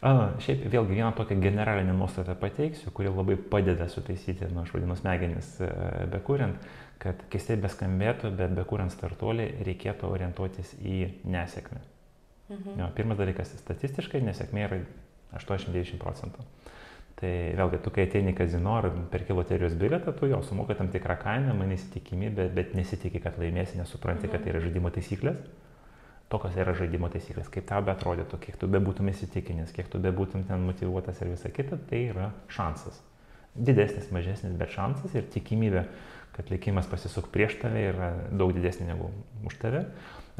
A, šiaip vėlgi vieną tokią generalinę nuostatą pateiksiu, kuri labai padeda sutaisyti, nu, aš vadinu smegenis e, bekuriant, kad keistai beskambėtų, bet bekuriant startuolį reikėtų orientuotis į nesėkmę. Mhm. Jo, pirmas dalykas, statistiškai nesėkmė yra 80-90 procentų. Tai vėlgi, tu kai ateini į kazino ar perki loterijos bilietą, tu jo sumoka tam tikrą kainą, man įsitikimybė, bet nesitikė, kad laimėsi, nesupranti, mhm. kad tai yra žaidimo taisyklės. Tokios yra žaidimo taisyklės, kaip tau betrodytų, kiek tu bebūtum įsitikinęs, kiek tu bebūtum ten motivuotas ir visa kita, tai yra šansas. Didesnis, mažesnis, bet šansas ir tikimybė, kad likimas pasisuk prieš tave yra daug didesnė negu už tave.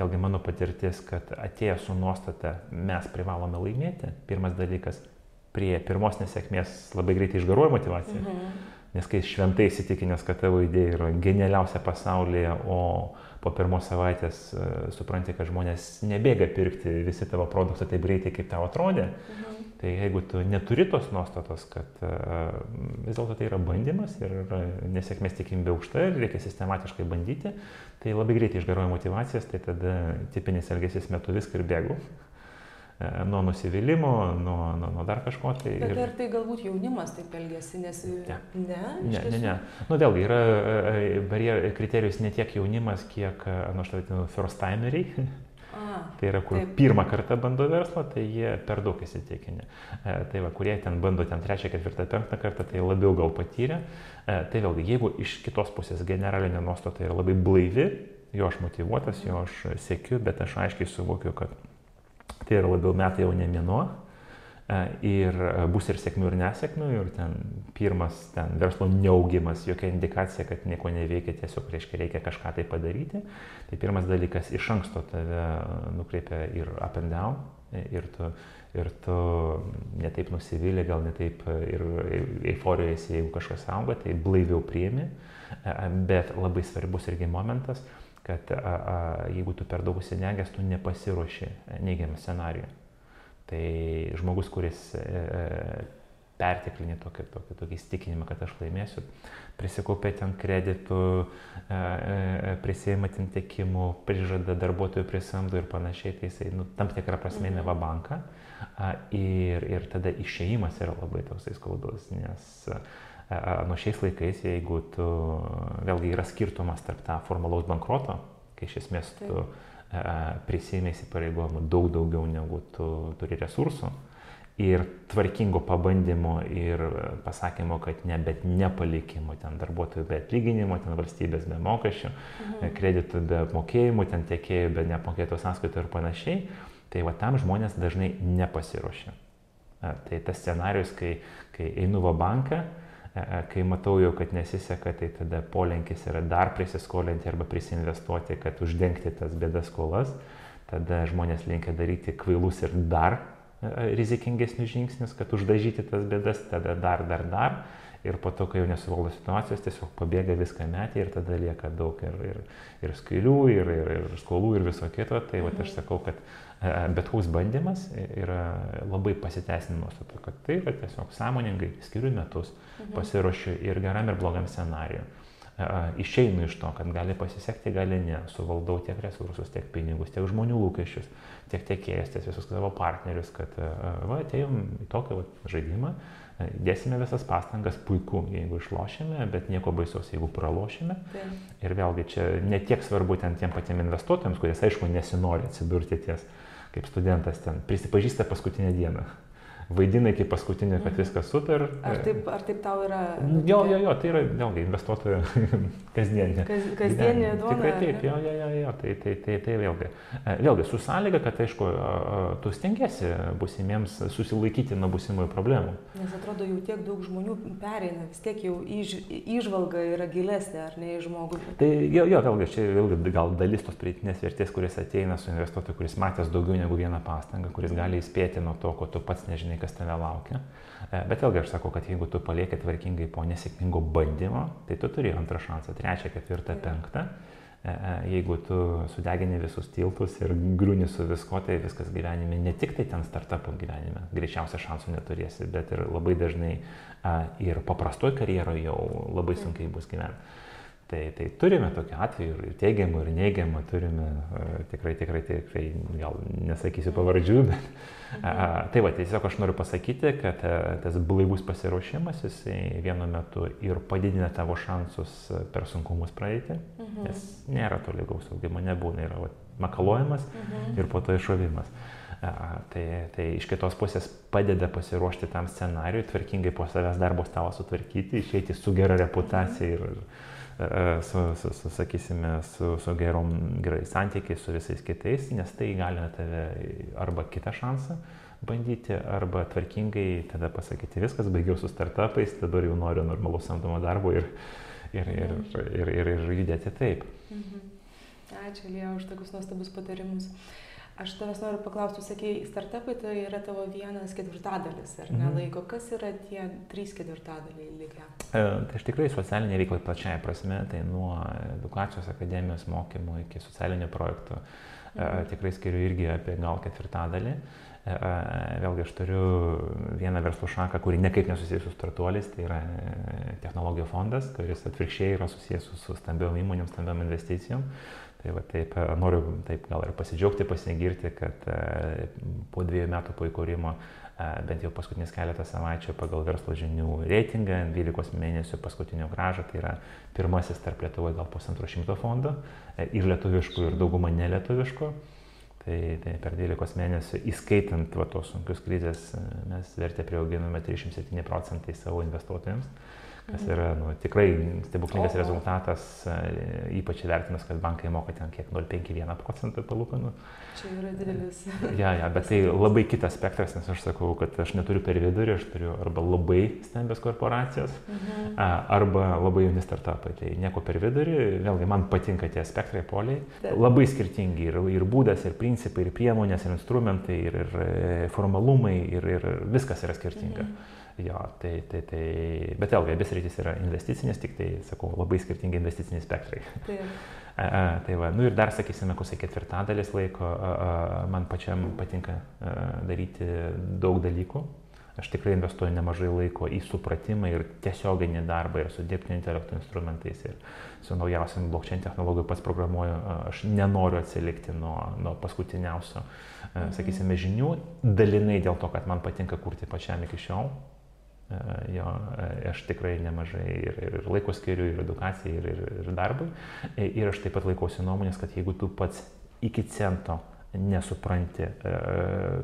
Vėlgi mano patirtis, kad atėję su nuostata mes privalome laimėti. Pirmas dalykas, prie pirmos nesėkmės labai greitai išgaruoja motivacija. Mhm. Nes kai šventai įsitikinęs, kad tavo idėja yra genialiausia pasaulyje, o po pirmos savaitės uh, supranti, kad žmonės nebėga pirkti visi tavo produktai taip greitai, kaip tau atrodė, mhm. Tai jeigu tu neturi tos nuostatos, kad uh, vis dėlto tai yra bandymas ir nesėkmės tikimybė aukšta ir reikia sistematiškai bandyti, tai labai greitai išgaruoja motivacijas, tai tada tipinis elgesys metu viską ir bėgu. Uh, nuo nusivylimų, nuo, nuo, nuo dar kažko. Tai Bet ir... ar tai galbūt jaunimas taip elgesi, nes... Ne, ne, ne. ne, ne. Nu, vėlgi, yra barjer, kriterijus ne tiek jaunimas, kiek, nu, aš tai vadinu, first timeriai. Tai yra, kur Taip. pirmą kartą bando verslą, tai jie per daug įsitikinę. E, tai va, kurie ten bando ten trečią, ketvirtą, penktą kartą, tai labiau gal patyrę. E, tai vėlgi, jeigu iš kitos pusės generalinė nuostata yra labai blaivi, jo aš motivuotas, jo aš sėkiu, bet aš aiškiai suvokiu, kad tai yra labiau metai jau ne mėnuo E, ir e, bus ir sėkmių ir nesėkmių, ir ten pirmas ten verslo neaugimas, jokia indikacija, kad nieko neveikia, tiesiog reiškia reikia kažką tai padaryti. Tai pirmas dalykas iš anksto tave nukreipia ir up and down, ir tu, ir tu netaip nusivylė, gal netaip ir euforijoje, jeigu kažkas auga, tai blaiviau priimi, e, bet labai svarbus irgi momentas, kad a, a, jeigu tu per daug užsinegęs, tu nepasiruoši neigiamą scenarijų. Tai žmogus, kuris e, perteklinį tokį, tokį, tokį įstikinimą, kad aš laimėsiu, prisikaupė ten kreditų, e, e, prisėmė ten tiekimų, prižada darbuotojų prisamdo ir panašiai, tai jisai nu, tam tikrą prasme mhm. neva banką. Ir, ir tada išėjimas yra labai toksai skaudus, nes nuo šiais laikais, jeigu tu, vėlgi yra skirtumas tarp tą formalaus bankroto, kai iš esmės tu Taip prisėmė įsipareigojimų daug daugiau negu tu turi resursų, ir tvarkingo pabandymo ir pasakymo, kad ne, bet nepalikimo, ten darbuotojų be atlyginimo, ten valstybės be mokesčių, mhm. kreditų be mokėjimų, ten tiekėjų be neapmokėtų sąskaitų ir panašiai, tai va tam žmonės dažnai nepasiruošia. Tai tas scenarius, kai, kai einu va banką, kai matau jau, kad nesiseka, tai tada polinkis yra dar prisiskolinti arba prisinvestuoti, kad uždengti tas bėdas skolas. Tada žmonės linkia daryti kvailus ir dar rizikingesnius žingsnius, kad uždažyti tas bėdas, tada dar, dar, dar. Ir po to, kai jau nesuvaldo situacijos, tiesiog pabėga viską metį ir tada lieka daug ir, ir, ir skailių, ir, ir, ir skolų, ir viso kito. Tai va, aš mhm. sakau, kad bet koks bandymas yra labai pasiteisinimas, kad tai yra tiesiog sąmoningai skiriu metus, mhm. pasiruošiu ir geram, ir blogam scenariui išeinu iš to, kad gali pasisekti, gali ne, suvaldau tiek resursus, tiek pinigus, tiek žmonių lūkesčius, tiek tiekėjas, tiek visus savo partnerius, kad va, atėjom į tokį va, žaidimą, dėsime visas pastangas, puiku, jeigu išlošime, bet nieko baisaus, jeigu pralošime. Tai. Ir vėlgi čia ne tiek svarbu ten tiem patiem investuotojams, kuris aišku nesinori atsidurti ties, kaip studentas ten, prisipažįsta paskutinę dieną vaidinai kaip paskutinį, kad mhm. viskas super. Ar taip, ar taip tau yra? Jo, jo, jo, tai yra vėlgi investuotojo kasdienė. Kas, kasdienė duona. Tikrai taip, jo, jo, jo, jo tai, tai, tai, tai vėlgi. E, vėlgi, su sąlyga, kad aišku, tu stengiasi busimiems susilaikyti nuo busimųjų problemų. Nes atrodo, jau tiek daug žmonių pereina, vis tiek jau įž, įžvalga yra gilesnė, ar ne, į žmogų. Tai jo, jo, vėlgi, čia vėlgi gal dalis tos pridėtinės vertės, kuris ateina su investuotoju, kuris matęs daugiau negu vieną pastangą, kuris gali įspėti nuo to, ko tu pats nežinai, kas tave laukia. E, bet vėlgi aš sakau, kad jeigu tu palieki tvarkingai po nesėkmingo bandymo, tai tu turi antrą šansą, trečią, ketvirtą, penktą. E, e, jeigu tu sudegini visus tiltus ir grūni su visko, tai viskas gyvenime, ne tik tai ten startupų gyvenime, greičiausia šansų neturėsi, bet ir labai dažnai ir paprastoj karjeroje jau labai sunkiai bus gyventi. Tai, tai turime tokių atvejų ir teigiamų, ir neigiamų, turime tikrai, tikrai, tikrai, gal nesakysiu pavardžių, bet mhm. tai va, tiesiog aš noriu pasakyti, kad tas blaivus pasiruošimas, jisai vienu metu ir padidina tavo šansus per sunkumus praeiti, mhm. nes nėra to lygaus augimo, nebūna, yra va, makaluojamas mhm. ir po to iššovimas. Tai, tai iš kitos pusės padeda pasiruošti tam scenariui, tvarkingai po savęs darbo stalo sutvarkyti, išeiti su gera reputacija ir, ir su, su, su sakysime, su, su gerom, gerai santykiai su visais kitais, nes tai įgalina tave arba kitą šansą bandyti, arba tvarkingai tada pasakyti, viskas, baigiau su startupais, dabar jau noriu normalus samdomo darbo ir, ir, ir, ir, ir, ir judėti taip. Mhm. Ačiū, Lėjo, už tokius nuostabius patarimus. Aš tavęs noriu paklausti, sakėjai, startupai tai yra tavo vienas ketvirtadalis, ar ne mhm. laiko, kas yra tie trys ketvirtadaliai likę? E, tai aš tikrai socialinė veikla plačiaja prasme, tai nuo edukacijos akademijos mokymų iki socialinių projektų e, mhm. tikrai skiriu irgi apie gal ketvirtadalį. E, e, vėlgi aš turiu vieną verslo šaką, kuri nekaip nesusijęs su startuoliais, tai yra e, technologijų fondas, kuris atvirkščiai yra susijęs su, su stambiom įmonėm, stambiom investicijom. Tai va taip e, noriu taip gal ir pasidžiaugti, pasigirti, kad e, po dviejų metų po įkūrimo e, bent jau paskutinis keletą savaičių pagal verslo žinių reitingą, 12 mėnesių paskutinio gražą, tai yra pirmasis tarp Lietuvoje gal pusantro šimto fondų ir lietuviškų, ir dauguma nelietuviškų. Tai, tai per 12 mėnesių, įskaitant va, tos sunkius krizės, mes vertę priauginome 37 procentai savo investuotojams kas yra nu, tikrai stebuklingas rezultatas, e, ypač įvertinus, kad bankai moka ten kiek 0,51 procentą palūkanų. Čia yra didelis. Ja, ja, bet tai labai kitas spektras, nes aš sakau, kad aš neturiu per vidurį, aš turiu arba labai stambias korporacijas, mhm. arba labai jauni startupai. Tai nieko per vidurį, vėlgi man patinka tie spektrai poliai, labai skirtingi ir, ir būdas, ir principai, ir priemonės, ir instrumentai, ir, ir e, formalumai, ir, ir viskas yra skirtinga. Mhm. Jo, tai, tai, tai, bet vėlgi, abis rytis yra investicinės, tik tai, sakau, labai skirtingi investiciniai spektrai. Taip. A, a, tai va, nu ir dar, sakysime, kusai ketvirtadalis laiko a, a, man pačiam patinka a, daryti daug dalykų, Aš tikrai investuoju nemažai laiko į supratimą ir tiesioginį darbą ir su dirbtinio intelekto instrumentais ir su naujausiam blokčiai technologijų pats programuoju. Aš nenoriu atsilikti nuo, nuo paskutiniausio, mhm. sakysime, žinių, dalinai dėl to, kad man patinka kurti pačiam iki šiol. Jo, aš tikrai nemažai ir, ir laiko skiriu, ir edukacijai, ir, ir, ir darbui. Ir aš taip pat laikausi nuomonės, kad jeigu tu pats iki cento nesupranti,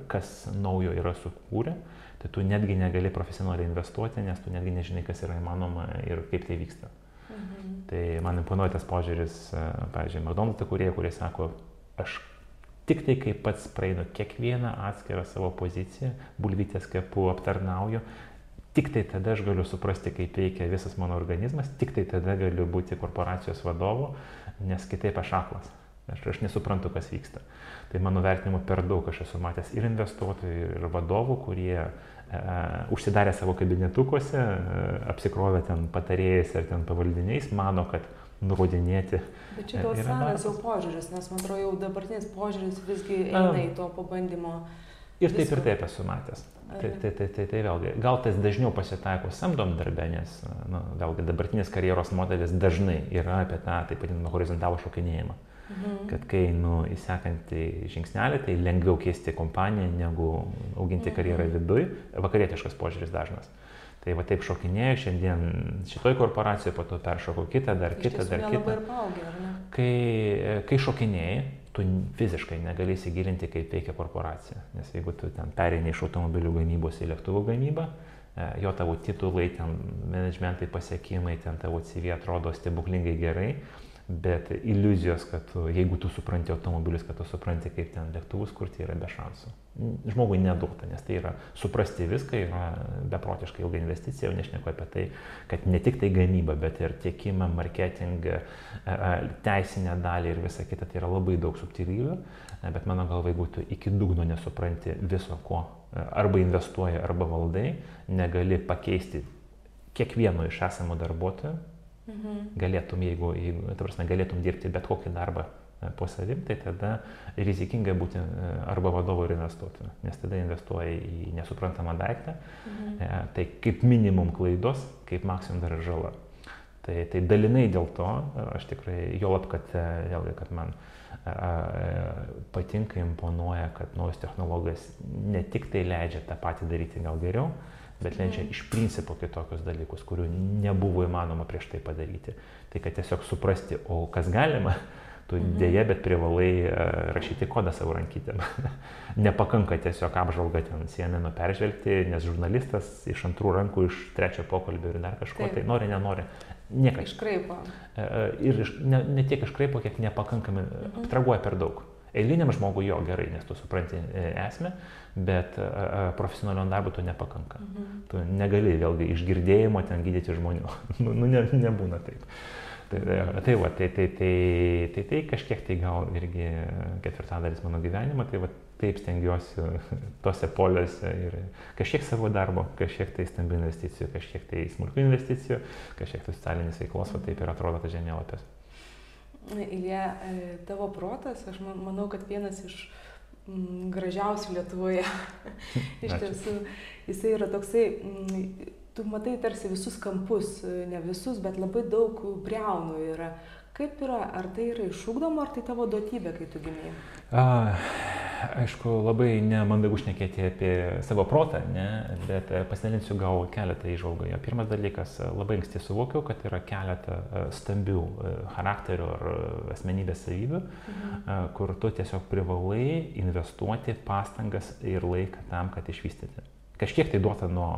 kas naujo yra sukūrę, tai tu netgi negali profesionaliai investuoti, nes tu netgi nežinai, kas yra įmanoma ir kaip tai vyksta. Mhm. Tai man imponuoja tas požiūris, e, pavyzdžiui, McDonald's kurie, kurie sako, aš tik tai kaip pats praeinu kiekvieną atskirą savo poziciją, bulvytės kepu, aptarnauju, tik tai tada aš galiu suprasti, kaip veikia visas mano organizmas, tik tai tada galiu būti korporacijos vadovu, nes kitaip aš aklas. Aš, aš nesuprantu, kas vyksta. Tai mano vertinimu per daug aš esu matęs ir investuotojų, ir vadovų, kurie e, užsidarė savo kabinetukuose, e, apsikrovė ten patarėjais ar ten pavaldiniais, mano, kad nurodinėti. Bet čia gal senas jau požiūris, nes man atrodo jau dabartinis požiūris visgi eina į to pabandymo. Ir taip ir taip esu matęs. Tai, tai, tai, tai, tai vėlgi, gal tas dažniau pasitaiko samdom darbę, nes, nu, vėlgi, dabartinis karjeros modelis dažnai yra apie tą, taip vadinamą, horizontalų šokinėjimą. Mhm. Kad kai einu į sekantį žingsnelį, tai lengviau keisti kompaniją negu auginti mhm. karjerą viduj. Vakarietiškas požiūris dažnas. Tai va taip šokinėjau, šiandien šitoj korporacijoje, po to peršokau kitą, dar kitą, dar kitą. Paugė, kai, kai šokinėjai, tu fiziškai negali įsigilinti, kaip veikia korporacija. Nes jeigu tu ten pereini iš automobilių gamybos į lėktuvų gamybą, e, jo tavo titulai, ten managementai pasiekimai, ten tavo CV atrodo stebuklingai gerai, bet iliuzijos, kad tu, jeigu tu supranti automobilius, kad tu supranti, kaip ten lėktuvus kurti, yra be šansų. Žmogui neduota, nes tai yra suprasti viską, yra beprotiškai ilga investicija, jau nešneku apie tai, kad ne tik tai gamyba, bet ir tiekimą, marketingą, teisinę dalį ir visą kitą, tai yra labai daug subtilybių, bet mano galva, jeigu tu iki dugno nesupranti viso, ko arba investuoji, arba valdai, negali pakeisti kiekvieno iš esamų darbuotojų, Mhm. Galėtum, jeigu, jeigu ta prasme, galėtum dirbti bet kokį darbą e, po savim, tai tada rizikinga būti e, arba vadovu ir investuotoju, nes tada investuoji į nesuprantamą daiktą, mhm. E, tai kaip minimum klaidos, kaip maksimum dar žala. Tai, tai dalinai dėl to, aš tikrai, jo lab, kad, vėlgi, kad man patinka, imponuoja, kad naujos technologijos ne tik tai leidžia tą patį daryti gal geriau, bet leidžia iš principo kitokius dalykus, kurių nebuvo įmanoma prieš tai padaryti. Tai kad tiesiog suprasti, o kas galima, tu mhm. dėje, bet privalai e, rašyti kodą savo rankytėm. Nepakanka tiesiog apžvalgą ten CNN peržvelgti, nes žurnalistas iš antrų rankų, iš trečio pokalbio ir dar kažko, Taip. tai nori, nenori. Niekas. Iškraipo. E, e, ir iš, ne, ne tiek iškraipo, kiek nepakankamai, mhm. traguoja per daug. Eiliniam žmogui jo gerai, nes tu supranti esmę, bet profesionaliam darbui to nepakanka. Mhm. Tu negali vėlgi išgirdėjimo ten gydyti žmonių. nu, nu ne, nebūna taip. Tai, tai, va, tai, tai, tai, tai, tai kažkiek tai gal irgi ketvirtadalis mano gyvenimo, tai va, taip stengiuosi tose poliuose ir kažkiek savo darbo, kažkiek tai stambių investicijų, kažkiek tai smulkių investicijų, kažkiek tai socialinės veiklos, va taip ir atrodo tas žemėlapis. Ilė, tavo protas, aš manau, kad vienas iš mm, gražiausių Lietuvoje. Iš tiesų, jisai yra toksai, mm, tu matai tarsi visus kampus, ne visus, bet labai daug breunų yra. Kaip yra, ar tai yra išūkdoma, ar tai tavo duotybė, kai tu gimėjai? Aišku, labai nemandagu šnekėti apie savo protą, ne, bet e, pasidalinsiu gal keletą įžvalgų. Pirmas dalykas, e, labai anksti suvokiau, kad yra keletą e, stambių charakterio ar asmenybės savybių, mhm. kur tu tiesiog privalai investuoti pastangas ir laiką tam, kad išvystyti. Kažkiek tai duota nuo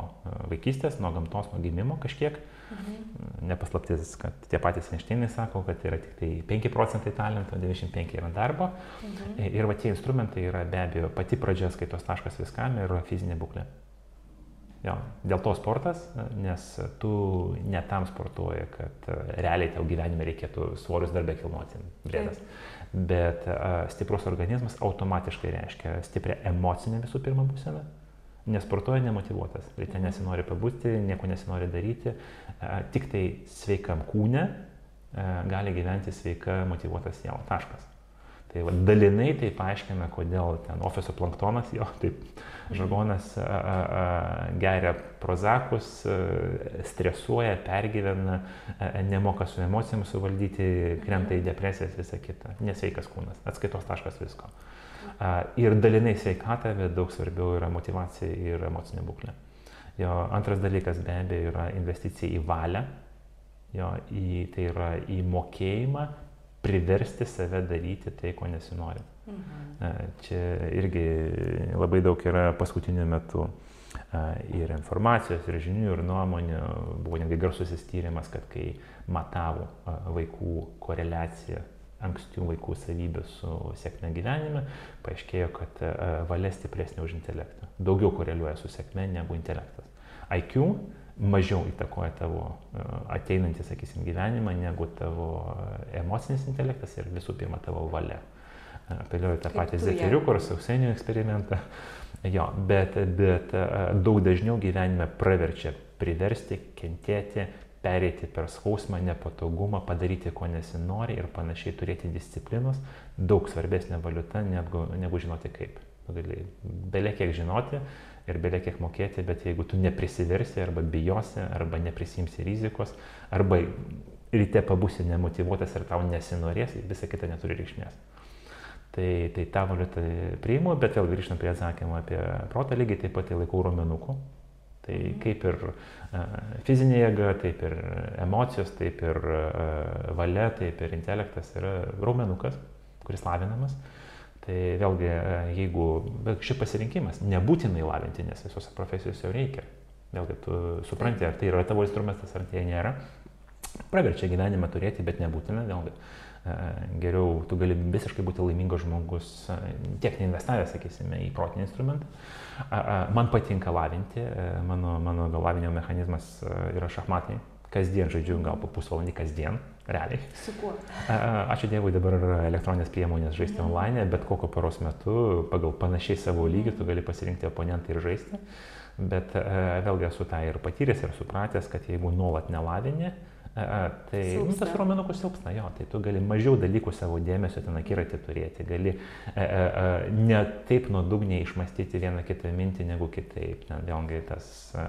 vaikystės, nuo gamtos, nuo gimimo kažkiek. Mhm Mhm. Nepaslaptis, kad tie patys Einšteinai sako, kad yra tik tai 5 procentai talento, 95 yra darbo. Mhm. Ir va tie instrumentai yra be abejo pati pradžia skaitos taškas viskam ir fizinė būklė. Jo, dėl to sportas, nes tu ne tam sportuoji, kad realiai tau gyvenime reikėtų svorius darbę kilnuoti. Brėdas. Bet uh, stiprus organizmas automatiškai reiškia stiprią emocinę visų pirma būseną nesportuoja nemotivuotas, ryte mhm. nesinori pabūti, nieko nesinori daryti, tik tai sveikam kūne gali gyventi sveika motivuotas siela. Taškas. Tai va, dalinai tai paaiškina, kodėl ten ofiso planktonas, jo, taip, žargonas a, a, a, geria prozakus, a, stresuoja, pergyvena, a, nemoka su emocijom suvaldyti, krenta į depresijas, visą kitą. Nesveikas kūnas, atskaitos taškas visko. A, ir dalinai sveikata, bet daug svarbiau yra motivacija ir emocinė būklė. Jo, antras dalykas be abejo yra investicija į valią, jo, į, tai yra į mokėjimą priversti save daryti tai, ko nesinori. Mhm. Čia irgi labai daug yra paskutiniu metu ir informacijos, ir žinių, ir nuomonių. Buvo netgi garsusis tyrimas, kad kai matavo vaikų koreliaciją ankstyvų vaikų savybių su sėkme gyvenime, paaiškėjo, kad valia stipresnė už intelektą. Daugiau koreliuoja su sėkme negu intelektas. IQ mažiau įtakoja tavo e, ateinantį, sakysim, gyvenimą negu tavo e, emocinis intelektas ir visų pirma tavo valia. E, apeliuoju tą patį Zefiriuko ar Sausenio eksperimentą. Jo, bet, bet daug dažniau gyvenime praverčia priversti, kentėti, pereiti per skausmą, nepatogumą, padaryti, ko nesinori ir panašiai turėti disciplinos, daug svarbesnė valiuta negu, negu žinoti kaip. Gali belė kiek žinoti, ir beveik kiek mokėti, bet jeigu tu neprisiversi arba bijosi, arba neprisimsi rizikos, arba ryte pabusi nemotivuotas ir tau nesinorės, visa kita neturi reikšmės. Tai, tai tą valiutą priimu, bet vėl grįžtant prie atsakymą apie protą, lygiai taip pat tai laikau raumenuku. Tai kaip ir uh, fizinė jėga, taip ir emocijos, taip ir uh, valia, taip ir intelektas yra raumenukas, kuris lavinamas. Tai vėlgi, e, jeigu šis pasirinkimas nebūtinai lavinti, nes visose profesijose jau reikia. Vėlgi, tu supranti, ar tai yra tavo instrumentas, ar tai nėra. Praverčia gyvenimą turėti, bet nebūtina, vėlgi. E, geriau tu gali visiškai būti laimingas žmogus, e, tiek neinvestavęs, sakysime, į protinį instrumentą. Man patinka lavinti, mano, mano gal lavinio mechanizmas yra šachmatai. Kasdien žaidžiu gal po pusvalandį kasdien realiai. Su kuo? Ačiū Dievui, dabar elektroninės priemonės žaisti mhm. online, bet kokio paros metu pagal panašiai savo lygį tu gali pasirinkti oponentą ir žaisti. Bet vėlgi esu tą ir patyręs ir supratęs, kad jeigu nuolat nelavini, tai nu, tas raumenukus silpna, jo, tai tu gali mažiau dalykų savo dėmesio ten akiratį turėti, gali e, e, ne taip nuodugniai išmastyti vieną kitą mintį negu kitaip. Vėlgi tas e,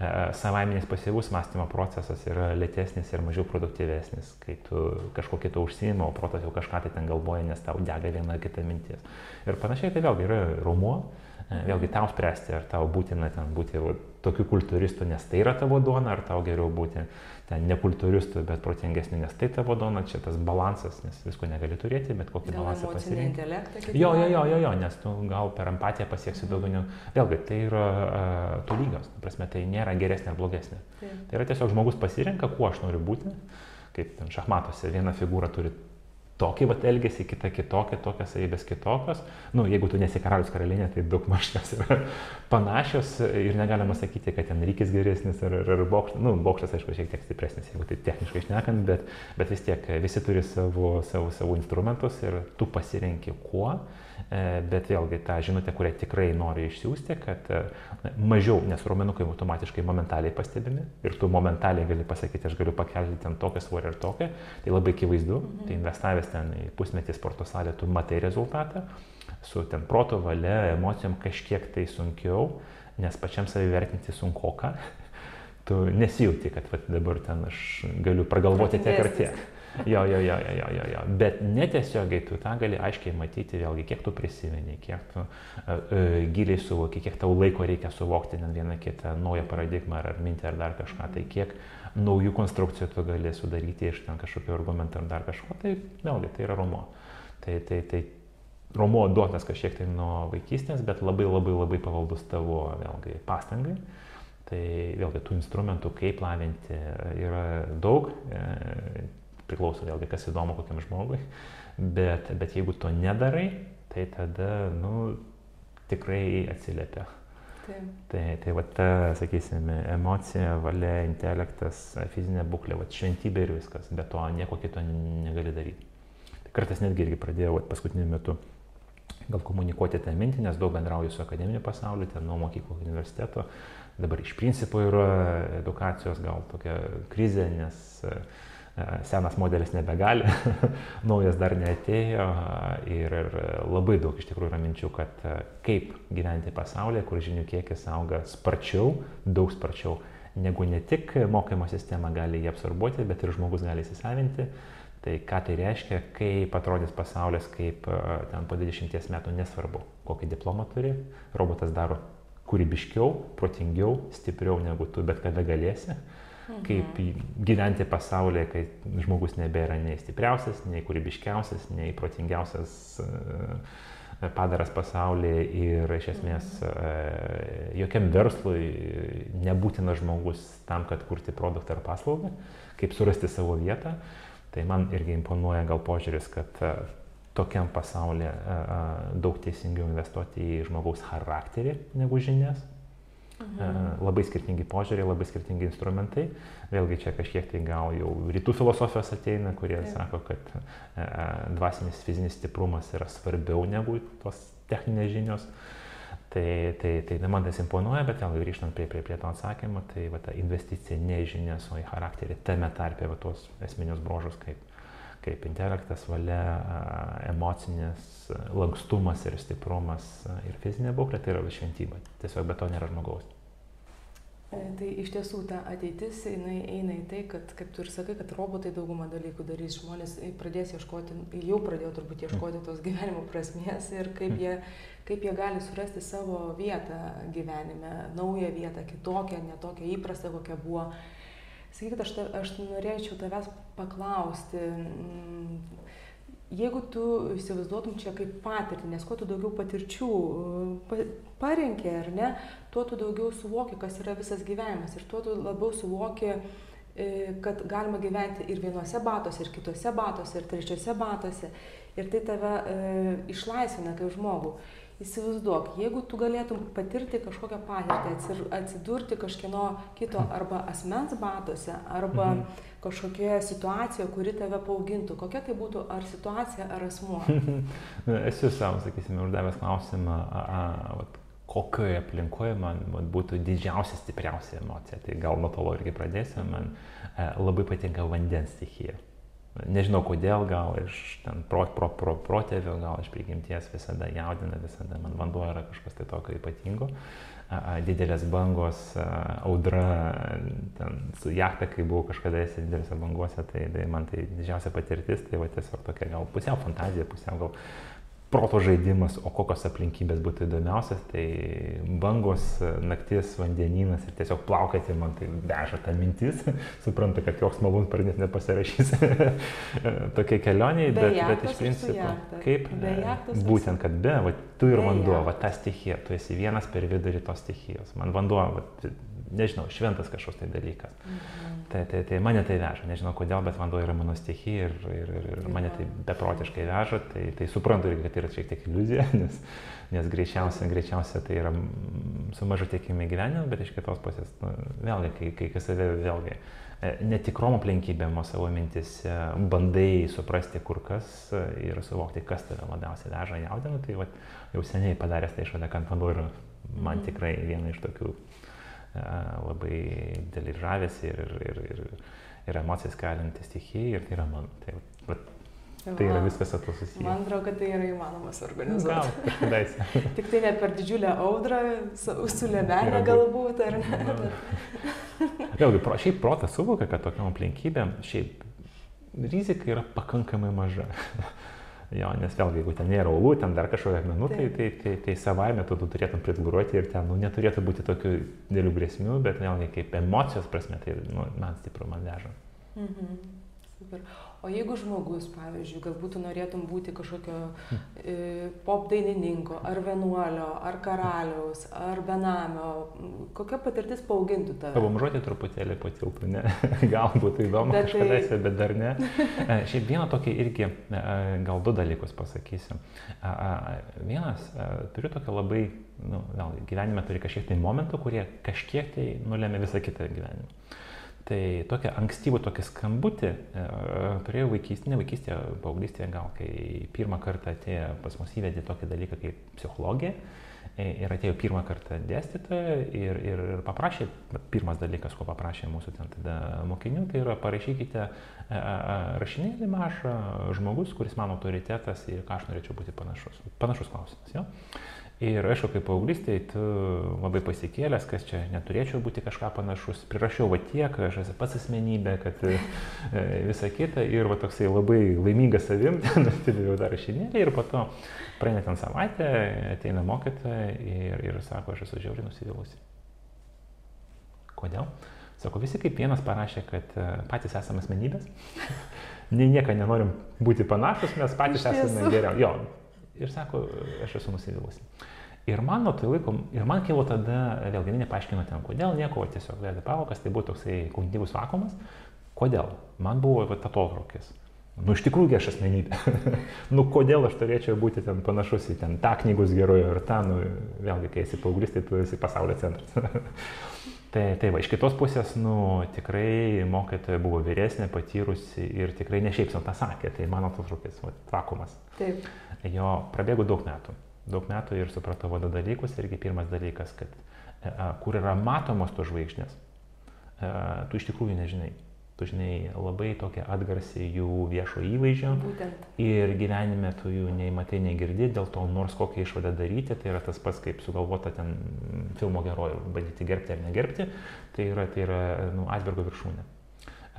E, savaiminis pasyvus mąstymo procesas yra lėtesnis ir mažiau produktyvesnis, kai tu kažko kito užsiimi, o protas jau kažką tai ten galvoja, nes tau dega viena kita mintis. Ir panašiai tai vėlgi yra rumuo, e, vėlgi tau spręsti, ar tau būtina ten būti tokiu kultūristu, nes tai yra tavo duona, ar tau geriau būti ten ne kultūristų, bet protingesnių, nes tai tavo dona, čia tas balansas, nes visko negali turėti, bet kokį gal balansą pasirinkti. Jo, jo, jo, jo, jo, nes tu gal per empatiją pasieksi daugiau. Ne... Vėlgi, tai yra uh, tu lygios, prasme, tai nėra geresnė ar blogesnė. Taip. Tai yra tiesiog žmogus pasirenka, kuo aš noriu būti, kaip ten šachmatuose viena figūra turi tokį vat elgesį, kita kitokia, tokias savybės kitokios. Na, nu, jeigu tu nesi karalius karalienė, tai daug maž jos yra panašios ir negalima sakyti, kad ten rykis geresnis ar, ar, ar bokštas. Na, nu, bokštas, aišku, šiek tiek stipresnis, jeigu tai techniškai išnekant, bet, bet vis tiek visi turi savo, savo, savo instrumentus ir tu pasirenki kuo. E, bet vėlgi tą žinutę, kurią tikrai nori išsiųsti, kad e, mažiau, nes raumenukai automatiškai momentaliai pastebimi ir tu momentaliai gali pasakyti, aš galiu pakelti ten tokią svorį ir tokią, tai labai akivaizdu, mhm. tai investavęs ten į pusmetį sporto salę, tu matai rezultatą, su ten proto valia, emocijom kažkiek tai sunkiau, nes pačiam savivertinti sunkoka, tu nesijauti, kad va, dabar ten aš galiu pragalvoti tiek ar tiek. Jo, jo, jo, jo, jo, jo. Bet netiesiogiai tu tą gali aiškiai matyti, vėlgi, kiek tu prisimeni, kiek tu uh, uh, giliai suvoki, kiek tau laiko reikia suvokti vieną kitą naują paradigmą ar, ar mintį ar dar kažką, tai kiek naujų konstrukcijų tu gali sudaryti iš ten kažkokių argumentų ar dar kažko, tai vėlgi tai yra romo. Tai, tai, tai romo duotas kažkiek tai nuo vaikystės, bet labai labai labai pavaldus tavo vėlgi pastangai. Tai vėlgi tų instrumentų, kaip lavinti, yra daug. Priklauso vėlgi, kas įdomu kokiam žmogui, bet, bet jeigu to nedarai, tai tada, nu, tikrai atsiliepia. Taip. Tai, tai va ta, sakysime, emocija, valia, intelektas, fizinė būklė, va šventybė ir viskas, bet to nieko kito negali daryti. Tai kartais netgi irgi pradėjau va, paskutiniu metu gal komunikuoti tą mintį, nes daug bendrauju su akademiniu pasauliu, ten nuo mokyklo universiteto. Dabar iš principo yra edukacijos gal tokia krizė, nes uh, senas modelis nebegali, naujas dar neatėjo ir, ir labai daug iš tikrųjų yra minčių, kad kaip gyventi pasaulyje, kur žinių kiekis auga sparčiau, daug sparčiau, negu ne tik mokymo sistema gali jį absorbuoti, bet ir žmogus gali įsisavinti. Tai ką tai reiškia, kaip atrodys pasaulis, kaip ten po 20 metų nesvarbu, kokį diplomą turi, robotas daro kūrybiškiau, protingiau, stipriau negu tu bet kada galėsi. Kaip gyventi pasaulyje, kai žmogus nebėra nei stipriausias, nei kūrybiškiausias, nei protingiausias padaras pasaulyje ir iš esmės mhm. jokiam verslui nebūtina žmogus tam, kad kurti produktą ar paslaugą, kaip surasti savo vietą. Tai man irgi imponuoja gal požiūris, kad e, tokiam pasaulyje e, e, daug teisingiau investuoti į žmogaus charakterį negu žinias. Mhm. Labai skirtingi požiūriai, labai skirtingi instrumentai. Vėlgi čia kažkiek tai gal jau rytų filosofijos ateina, kurie Taip. sako, kad dvasinis fizinis stiprumas yra svarbiau negu tos techninės žinios. Tai, tai, tai man tas imponuoja, bet vėl grįžtant prie, prie, prie to atsakymo, tai va, ta investicija ne žinias, o į charakterį, tame tarpe va, tuos esminius brožus kaip, kaip intelektas, valia, emocinis lankstumas ir stiprumas ir fizinė būklė, tai yra šventybė. Tiesiog be to nėra žmogaus. E, tai iš tiesų ta ateitis jinai eina į tai, kad, kaip tu ir sakai, kad robotai daugumą dalykų darys, žmonės pradės ieškoti, jau pradėjo turbūt ieškoti tos gyvenimo prasmės ir kaip jie, kaip jie gali surasti savo vietą gyvenime, naują vietą, kitokią, netokią įprastą, kokia buvo. Sakykit, aš, aš norėčiau tavęs paklausti, jeigu tu įsivaizduotum čia kaip patirtį, nes kuo tu daugiau patirčių e, parenki, ar ne, tuo tu daugiau suvoki, kas yra visas gyvenimas ir tuo tu labiau suvoki, e, kad galima gyventi ir vienuose batuose, ir kitose batuose, ir trečiose batuose. Ir tai tave e, išlaisvina kaip žmogų. Įsivaizduok, jeigu tu galėtum patirti kažkokią patirtį, atsidurti kažkieno kito arba asmens batuose, arba mhm. kažkokioje situacijoje, kuri tave paaugintų, kokia tai būtų ar situacija, ar asmuo? Esu savo, sakysime, uždavęs klausimą, a, a, vat, kokioje aplinkoje man vat, būtų didžiausia, stipriausia emocija. Tai gal nuo to irgi pradėsiu, man a, e, labai patinka vandens stichija. Nežinau kodėl, gal iš ten pro, pro, pro, protėvio, gal iš prigimties visada jaudina, visada man vanduo yra kažkas tai tokio ypatingo. Didelės bangos, audra, ten su jachta, kai buvau kažkada esi didelėse bangose, tai, tai man tai didžiausia patirtis, tai va tiesiog tokia gal pusiau fantazija, pusiau gal proto žaidimas, o kokios aplinkybės būtų įdomiausias, tai bangos, naktis, vandeninas ir tiesiog plaukati man tai veža tą mintis, supranta, kad joks malūns pradės nepasirašys. Tokia kelionė, bet, bet iš principo, kaip būtent, kad be, va, tu ir vanduo, va ta stichija, tu esi vienas per vidurį tos stichijos, man vanduo, va, nežinau, šventas kažkoks tai dalykas. Mhm. Tai, tai, tai mane tai veža, nežinau kodėl, bet vanduo yra mano stichija ir, ir, ir, ir mane tai beprotiškai veža, tai, tai suprantu kad tai yra šiek tiek iliuzija, nes, nes greičiausia, greičiausia tai yra su mažu tiekimi gyvenime, bet iš kitos pusės, nu, vėlgi, kai, kai, kai save vėlgi e, netikrom aplinkybėm, savo mintis bandai suprasti kur kas ir suvokti, kas tave labiausiai veža jaudina, tai vat, jau seniai padaręs tai išvadą, kad vanduo yra man mhm. tikrai viena iš tokių labai didelį žavesį ir, ir, ir, ir emocijas kalinti stichijai ir tai yra man. Tai, bet, Tai yra viskas su to susiję. Man atrodo, kad tai yra įmanoma suorganizuoti. Gal. Tik tai ne per didžiulę audrą, su, su lebenė galbūt, ar ne? Vėlgi, pro, šiaip protas suvokia, kad tokiam aplinkybėm šiaip rizika yra pakankamai maža. Jo, nes vėlgi, jeigu ten nėra uolų, ten dar kažkokia akmenų, tai, tai, tai, tai savaime tu, tu turėtum pritguruoti ir ten nu, neturėtų būti tokių dėlių grėsmių, bet vėlgi kaip emocijos prasme, tai nu, man stipru man veža. Mhm. Super. O jeigu žmogus, pavyzdžiui, galbūt norėtum būti kažkokio e, pop dainininko, ar vienuolio, ar karaliaus, ar benamio, kokia patirtis paaugintų tave? Pabomžuoti truputėlį patiltų, ne? Gal būtų įdomu bet kažkadaise, tai... bet dar ne. E, šiaip vieną tokį irgi, e, gal du dalykus pasakysiu. Vienas, e, turiu tokį labai, nu, gal, gyvenime turi kažkiek tai momentų, kurie kažkiek tai nulėmė visą kitą gyvenimą. Tai tokią ankstyvą tokį skambutį e, turėjau vaikystėje, ne vaikystėje, paauglystėje gal, kai pirmą kartą atėjo pas mus įvedė tokį dalyką kaip psichologija. Ir atėjo pirmą kartą dėstytoja ir, ir, ir paprašė, pirmas dalykas, ko paprašė mūsų ten tada mokinių, tai yra parašykite rašinėlį mažą žmogus, kuris mano autoritetas ir ką aš norėčiau būti panašus. Panašus klausimas. Jo? Ir aišku, kaip paauglystėje, tu labai pasikėlęs, kas čia neturėčiau būti kažką panašus. Prirašiau va tiek, aš esu pats asmenybė, kad e, visa kita. Ir va toksai labai laimingas savim, nusidėjau dar rašinėlį ir po to praeina ten savaitę, ateina mokytoja ir, ir sako, aš esu žiauriai nusivylusi. Kodėl? Sako, visi kaip vienas parašė, kad e, patys esame asmenybės. Nei nieką nenorim būti panašus, mes patys esame geriau. Jo, ir sako, aš esu nusivylusi. Ir man nuo tai laiko, ir man kilo tada, vėlgi nepaaiškino ten, kodėl, nieko, tiesiog vedė pavokas, tai buvo toksai kognityvus vakumas. Kodėl? Man buvo va, atotrukis. Nu, iš tikrųjų aš asmenybė. nu, kodėl aš turėčiau būti ten panašus į ten tą knygos gerojų ir tą, nu, vėlgi, kai esi paauglys, tai tu esi pasaulio centras. tai, tai va, iš kitos pusės, nu, tikrai mokytoja buvo vyresnė, patyrusi ir tikrai ne šiaip sau tą sakė, tai mano tos rūkės, vakumas. Taip jo prabėgo daug metų. Daug metų ir supratau vado dalykus. Irgi pirmas dalykas, kad e, kur yra matomos tos žvaigždės, e, tu iš tikrųjų nežinai. Tu žinai labai tokia atgarsi jų viešo įvaizdžio. Būtent. Ir gyvenime tu jų nei matai, nei girdi, dėl to nors kokią išvadą daryti, tai yra tas pats kaip sugalvota ten filmo herojų, bandyti gerbti ar negerbti, tai yra, tai yra nu, atbergo viršūnė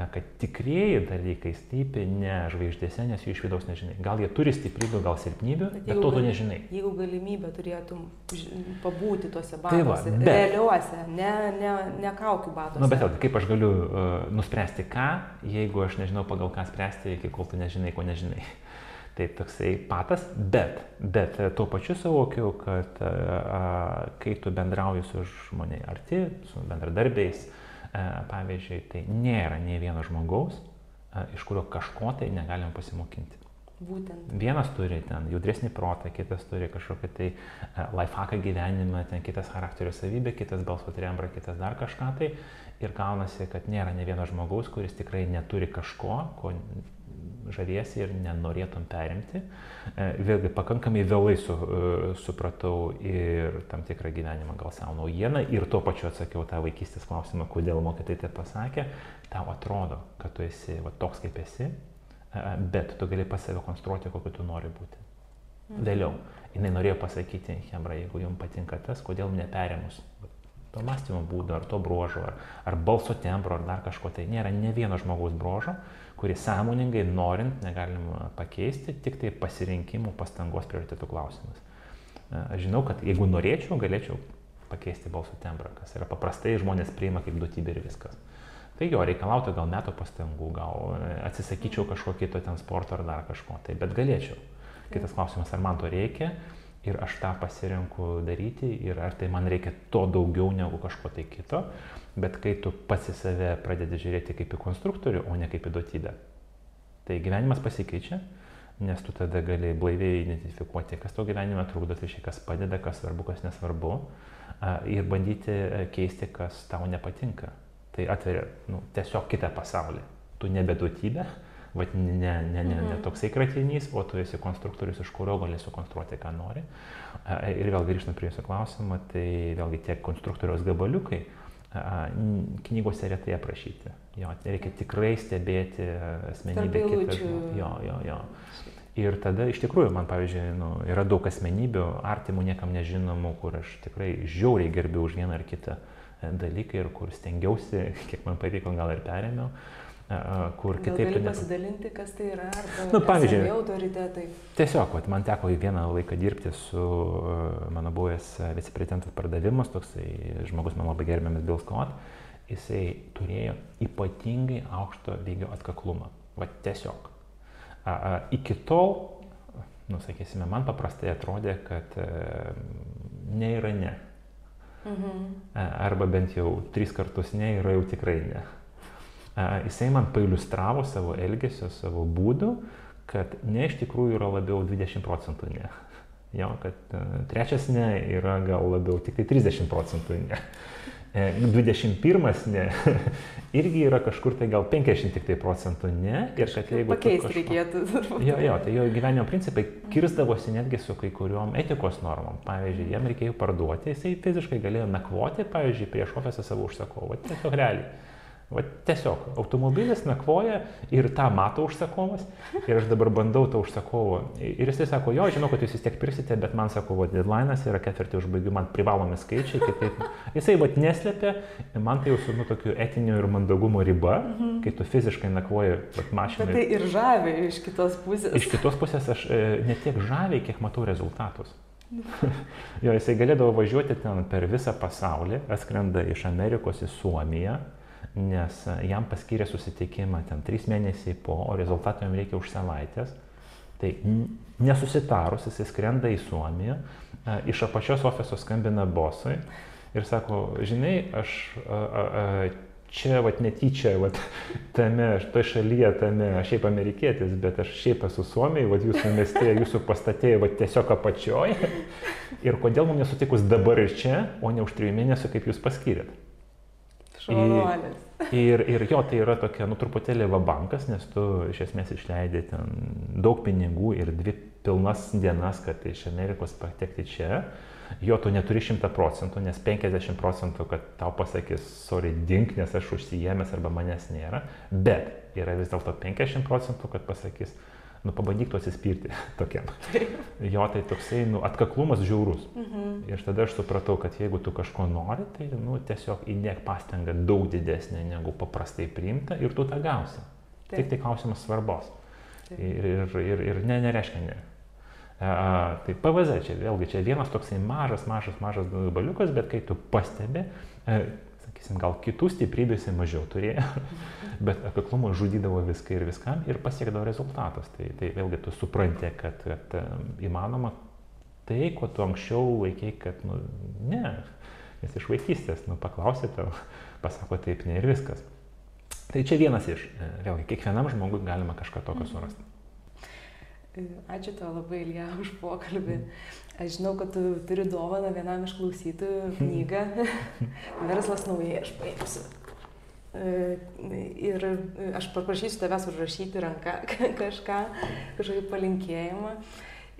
kad tikrieji dalykai slypi ne žvaigždėse, nes jų iš vidaus nežinai. Gal jie turi stiprybių, gal silpnybių, bet, bet to tu nežinai. Jeigu galimybę turėtum pabūti tuose batuose, tai bet, realiuose, ne, ne, ne kaukių batuose. Na, nu, bet vėlgi, kaip aš galiu uh, nuspręsti ką, jeigu aš nežinau pagal ką spręsti, iki kol tu nežinai, ko nežinai. Tai toksai patas, bet, bet tuo pačiu suvokiu, kad uh, kai tu bendrauji su žmonė arti, su bendradarbiais, pavyzdžiui, tai nėra nei vieno žmogaus, e, iš kurio kažko tai negalim pasimokinti. Būtent. Vienas turi ten judresnį protą, kitas turi kažkokį tai uh, lifehacką gyvenimą, ten kitas charakterio savybė, kitas balso trembra, kitas dar kažką tai. Ir gaunasi, kad nėra ne vieno žmogaus, kuris tikrai neturi kažko, ko žaviesi ir nenorėtum perimti. E, vėlgi pakankamai vėlai su, e, supratau ir tam tikrą gyvenimą gal savo naujieną ir tuo pačiu atsakiau tą vaikystės klausimą, kodėl mokytai tai pasakė. Tau atrodo, kad tu esi va, toks kaip esi, e, bet tu gali pas save konstruoti, kokiu tu nori būti. Mhm. Vėliau, jinai norėjo pasakyti, Hebra, jeigu jums patinka tas, kodėl neperimus to mąstymo būdo, ar to bruožo, ar, ar balso tempro, ar dar kažko, tai nėra ne vieno žmogaus bruožo, kurį sąmoningai norint negalima pakeisti, tik tai pasirinkimų, pastangos prioritėtų klausimas. Aš žinau, kad jeigu norėčiau, galėčiau pakeisti balso tembrą, kas yra paprastai žmonės priima kaip duotybė ir viskas. Tai jo reikalautų gal metų pastangų, gal atsisakyčiau kažko kito ten sporto ar dar kažko, tai bet galėčiau. Kitas klausimas, ar man to reikia ir aš tą pasirinku daryti ir ar tai man reikia to daugiau negu kažko tai kito bet kai tu pats į save pradedi žiūrėti kaip į konstruktorių, o ne kaip į duotybę, tai gyvenimas pasikeičia, nes tu tada gali blaiviai identifikuoti, kas tau gyvenime trukdo, tai šiai kas padeda, kas svarbu, kas nesvarbu, ir bandyti keisti, kas tau nepatinka. Tai atveria nu, tiesiog kitą pasaulį. Tu nebe duotybė, Vat ne, ne, ne, ne mhm. toksai kratinys, o tu esi konstruktorius, iš kurio gali sukonstruoti, ką nori. Ir vėl grįžtant prie jūsų klausimą, tai vėlgi tie konstruktoriaus gabaliukai, knygose retai aprašyti. Jo, reikia tikrai stebėti asmenybę kitą. Jo, jo, jo. Ir tada iš tikrųjų man, pavyzdžiui, nu, yra daug asmenybių, artimų, niekam nežinomų, kur aš tikrai žiauriai gerbiu už vieną ar kitą e, dalyką ir kur stengiausi, kiek man pavyko, gal ir perėmiau kur kitaip... Gali pasidalinti, kas tai yra, nu, pavyzdžiui, autoritetai. Tiesiog, vat, man teko į vieną laiką dirbti su mano buvęs viceprezidentas pardavimas, toksai žmogus man labai gerbiamas Bill Scott, jisai turėjo ypatingai aukšto lygio atkaklumą. Vat tiesiog. A, a, iki tol, nu, sakysime, man paprastai atrodė, kad a, ne yra ne. Mhm. Arba bent jau tris kartus ne yra jau tikrai ne jisai man pailustravo savo elgesio, savo būdų, kad ne iš tikrųjų yra labiau 20 procentų ne. Jo, kad uh, trečias ne yra gal labiau tik tai 30 procentų ne. 21 ne, irgi yra kažkur tai gal 50 tik tai procentų ne. Ir kad jeigu... Pakeisti kažko... reikėtų. Jo, jo, tai jo gyvenimo principai kirzdavosi netgi su kai kuriuom etikos normom. Pavyzdžiui, jam reikėjo parduoti, jisai fiziškai galėjo nakvoti, pavyzdžiui, prieš ofisą savo užsakovą. Tiesiog realiai. Va tiesiog automobilis nakvoja ir tą mato užsakovas ir aš dabar bandau tą užsakovą. Ir jisai sako, jo, žinau, kad jūs vis tiek pirsite, bet man sako, va, deadline'as yra ketvirtį užbaigimų, man privalomi skaičiai, kitaip. Jisai va neslėpia, man tai jau su nu, tokiu etiniu ir mandagumo riba, mhm. kai tu fiziškai nakvoji mašiną. Bet tai ir žavi iš kitos pusės. Iš kitos pusės aš e, ne tiek žaviai, kiek matau rezultatus. jo, jisai galėdavo važiuoti ten per visą pasaulį, atskrenda iš Amerikos į Suomiją nes e, jam paskyrė susitikimą ten trys mėnesiai po, o rezultatų jam reikia už savaitės. Tai nesusitarus, jis skrenda į Suomiją, e, iš apačios ofiso skambina bosui ir sako, žinai, aš a, a, a, čia vat netyčia, vat tame, toj šalyje, tame, aš šiaip amerikietis, bet aš šiaip esu Suomijai, vat jūsų mieste, jūsų pastatėjai, vat tiesiog apačioje. Ir kodėl mums nesutikus dabar ir čia, o ne už trijų mėnesių, kaip jūs paskyrėt. Šaunuolis. Ir, ir jo, tai yra tokia, nu, truputėlį va bankas, nes tu iš esmės išleidai ten daug pinigų ir dvi pilnas dienas, kad iš Amerikos patekti čia. Jo, tu neturi 100 procentų, nes 50 procentų, kad tau pasakys, sorry, dink, nes aš užsijėmęs arba manęs nėra. Bet yra vis dėlto 50 procentų, kad pasakys, nu pabandyk tu atsispirti tokiam. Jo, tai toksai, nu, atkaklumas žiaurus. Mhm. Ir tada aš supratau, kad jeigu tu kažko nori, tai, nu, tiesiog įdėk pastangą daug didesnė negu paprastai priimta ir tu tą gausi. Taip. Tik tai klausimas svarbos. Taip. Ir, ir, ir, ir ne, nereiškia ne. A, tai PVZ čia vėlgi, čia vienas toksai mažas, mažas, mažas gabaliukas, bet kai tu pastebi, e, sakysim, gal kitų stiprybių jisai mažiau turėjo, bet akaklumo žudydavo viską ir viskam ir pasiekdavo rezultatas. Tai, tai vėlgi tu supranti, kad, kad įmanoma tai, ko tu anksčiau laikai, kad, nu, ne, nes iš vaikystės, nu, paklausė tau, pasako taip, ne ir viskas. Tai čia vienas iš, e, vėlgi, kiekvienam žmogui galima kažką tokio mhm. surasti. Ačiū tau labai, Ilja, už pokalbį. Aš žinau, kad tu turi dovaną vienam iš klausytojų knygą. Verslas naujai aš paimsiu. E, ir aš paprašysiu tavęs užrašyti ranką kažką, kažkokį palinkėjimą.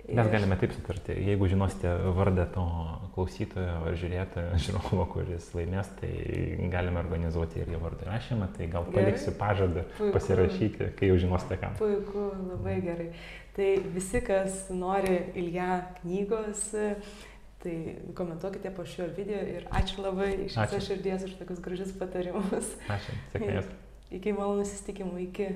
Mes galime taip sutarti. Jeigu žinosite vardą to klausytojo ar žiūrėtojo, žiūrovo, kuris laimės, tai galime organizuoti ir jo vardą rašymą. Tai gal paliksiu pažadą Puiku. pasirašyti, kai jau žinosite kam. Puiku, labai gerai. Tai visi, kas nori Ilja knygos, tai komentuokite po šio video ir ačiū labai iš viso širdies už tokius gražius patarimus. Ačiū. Sėkmės. Iki malonų susitikimų. Iki.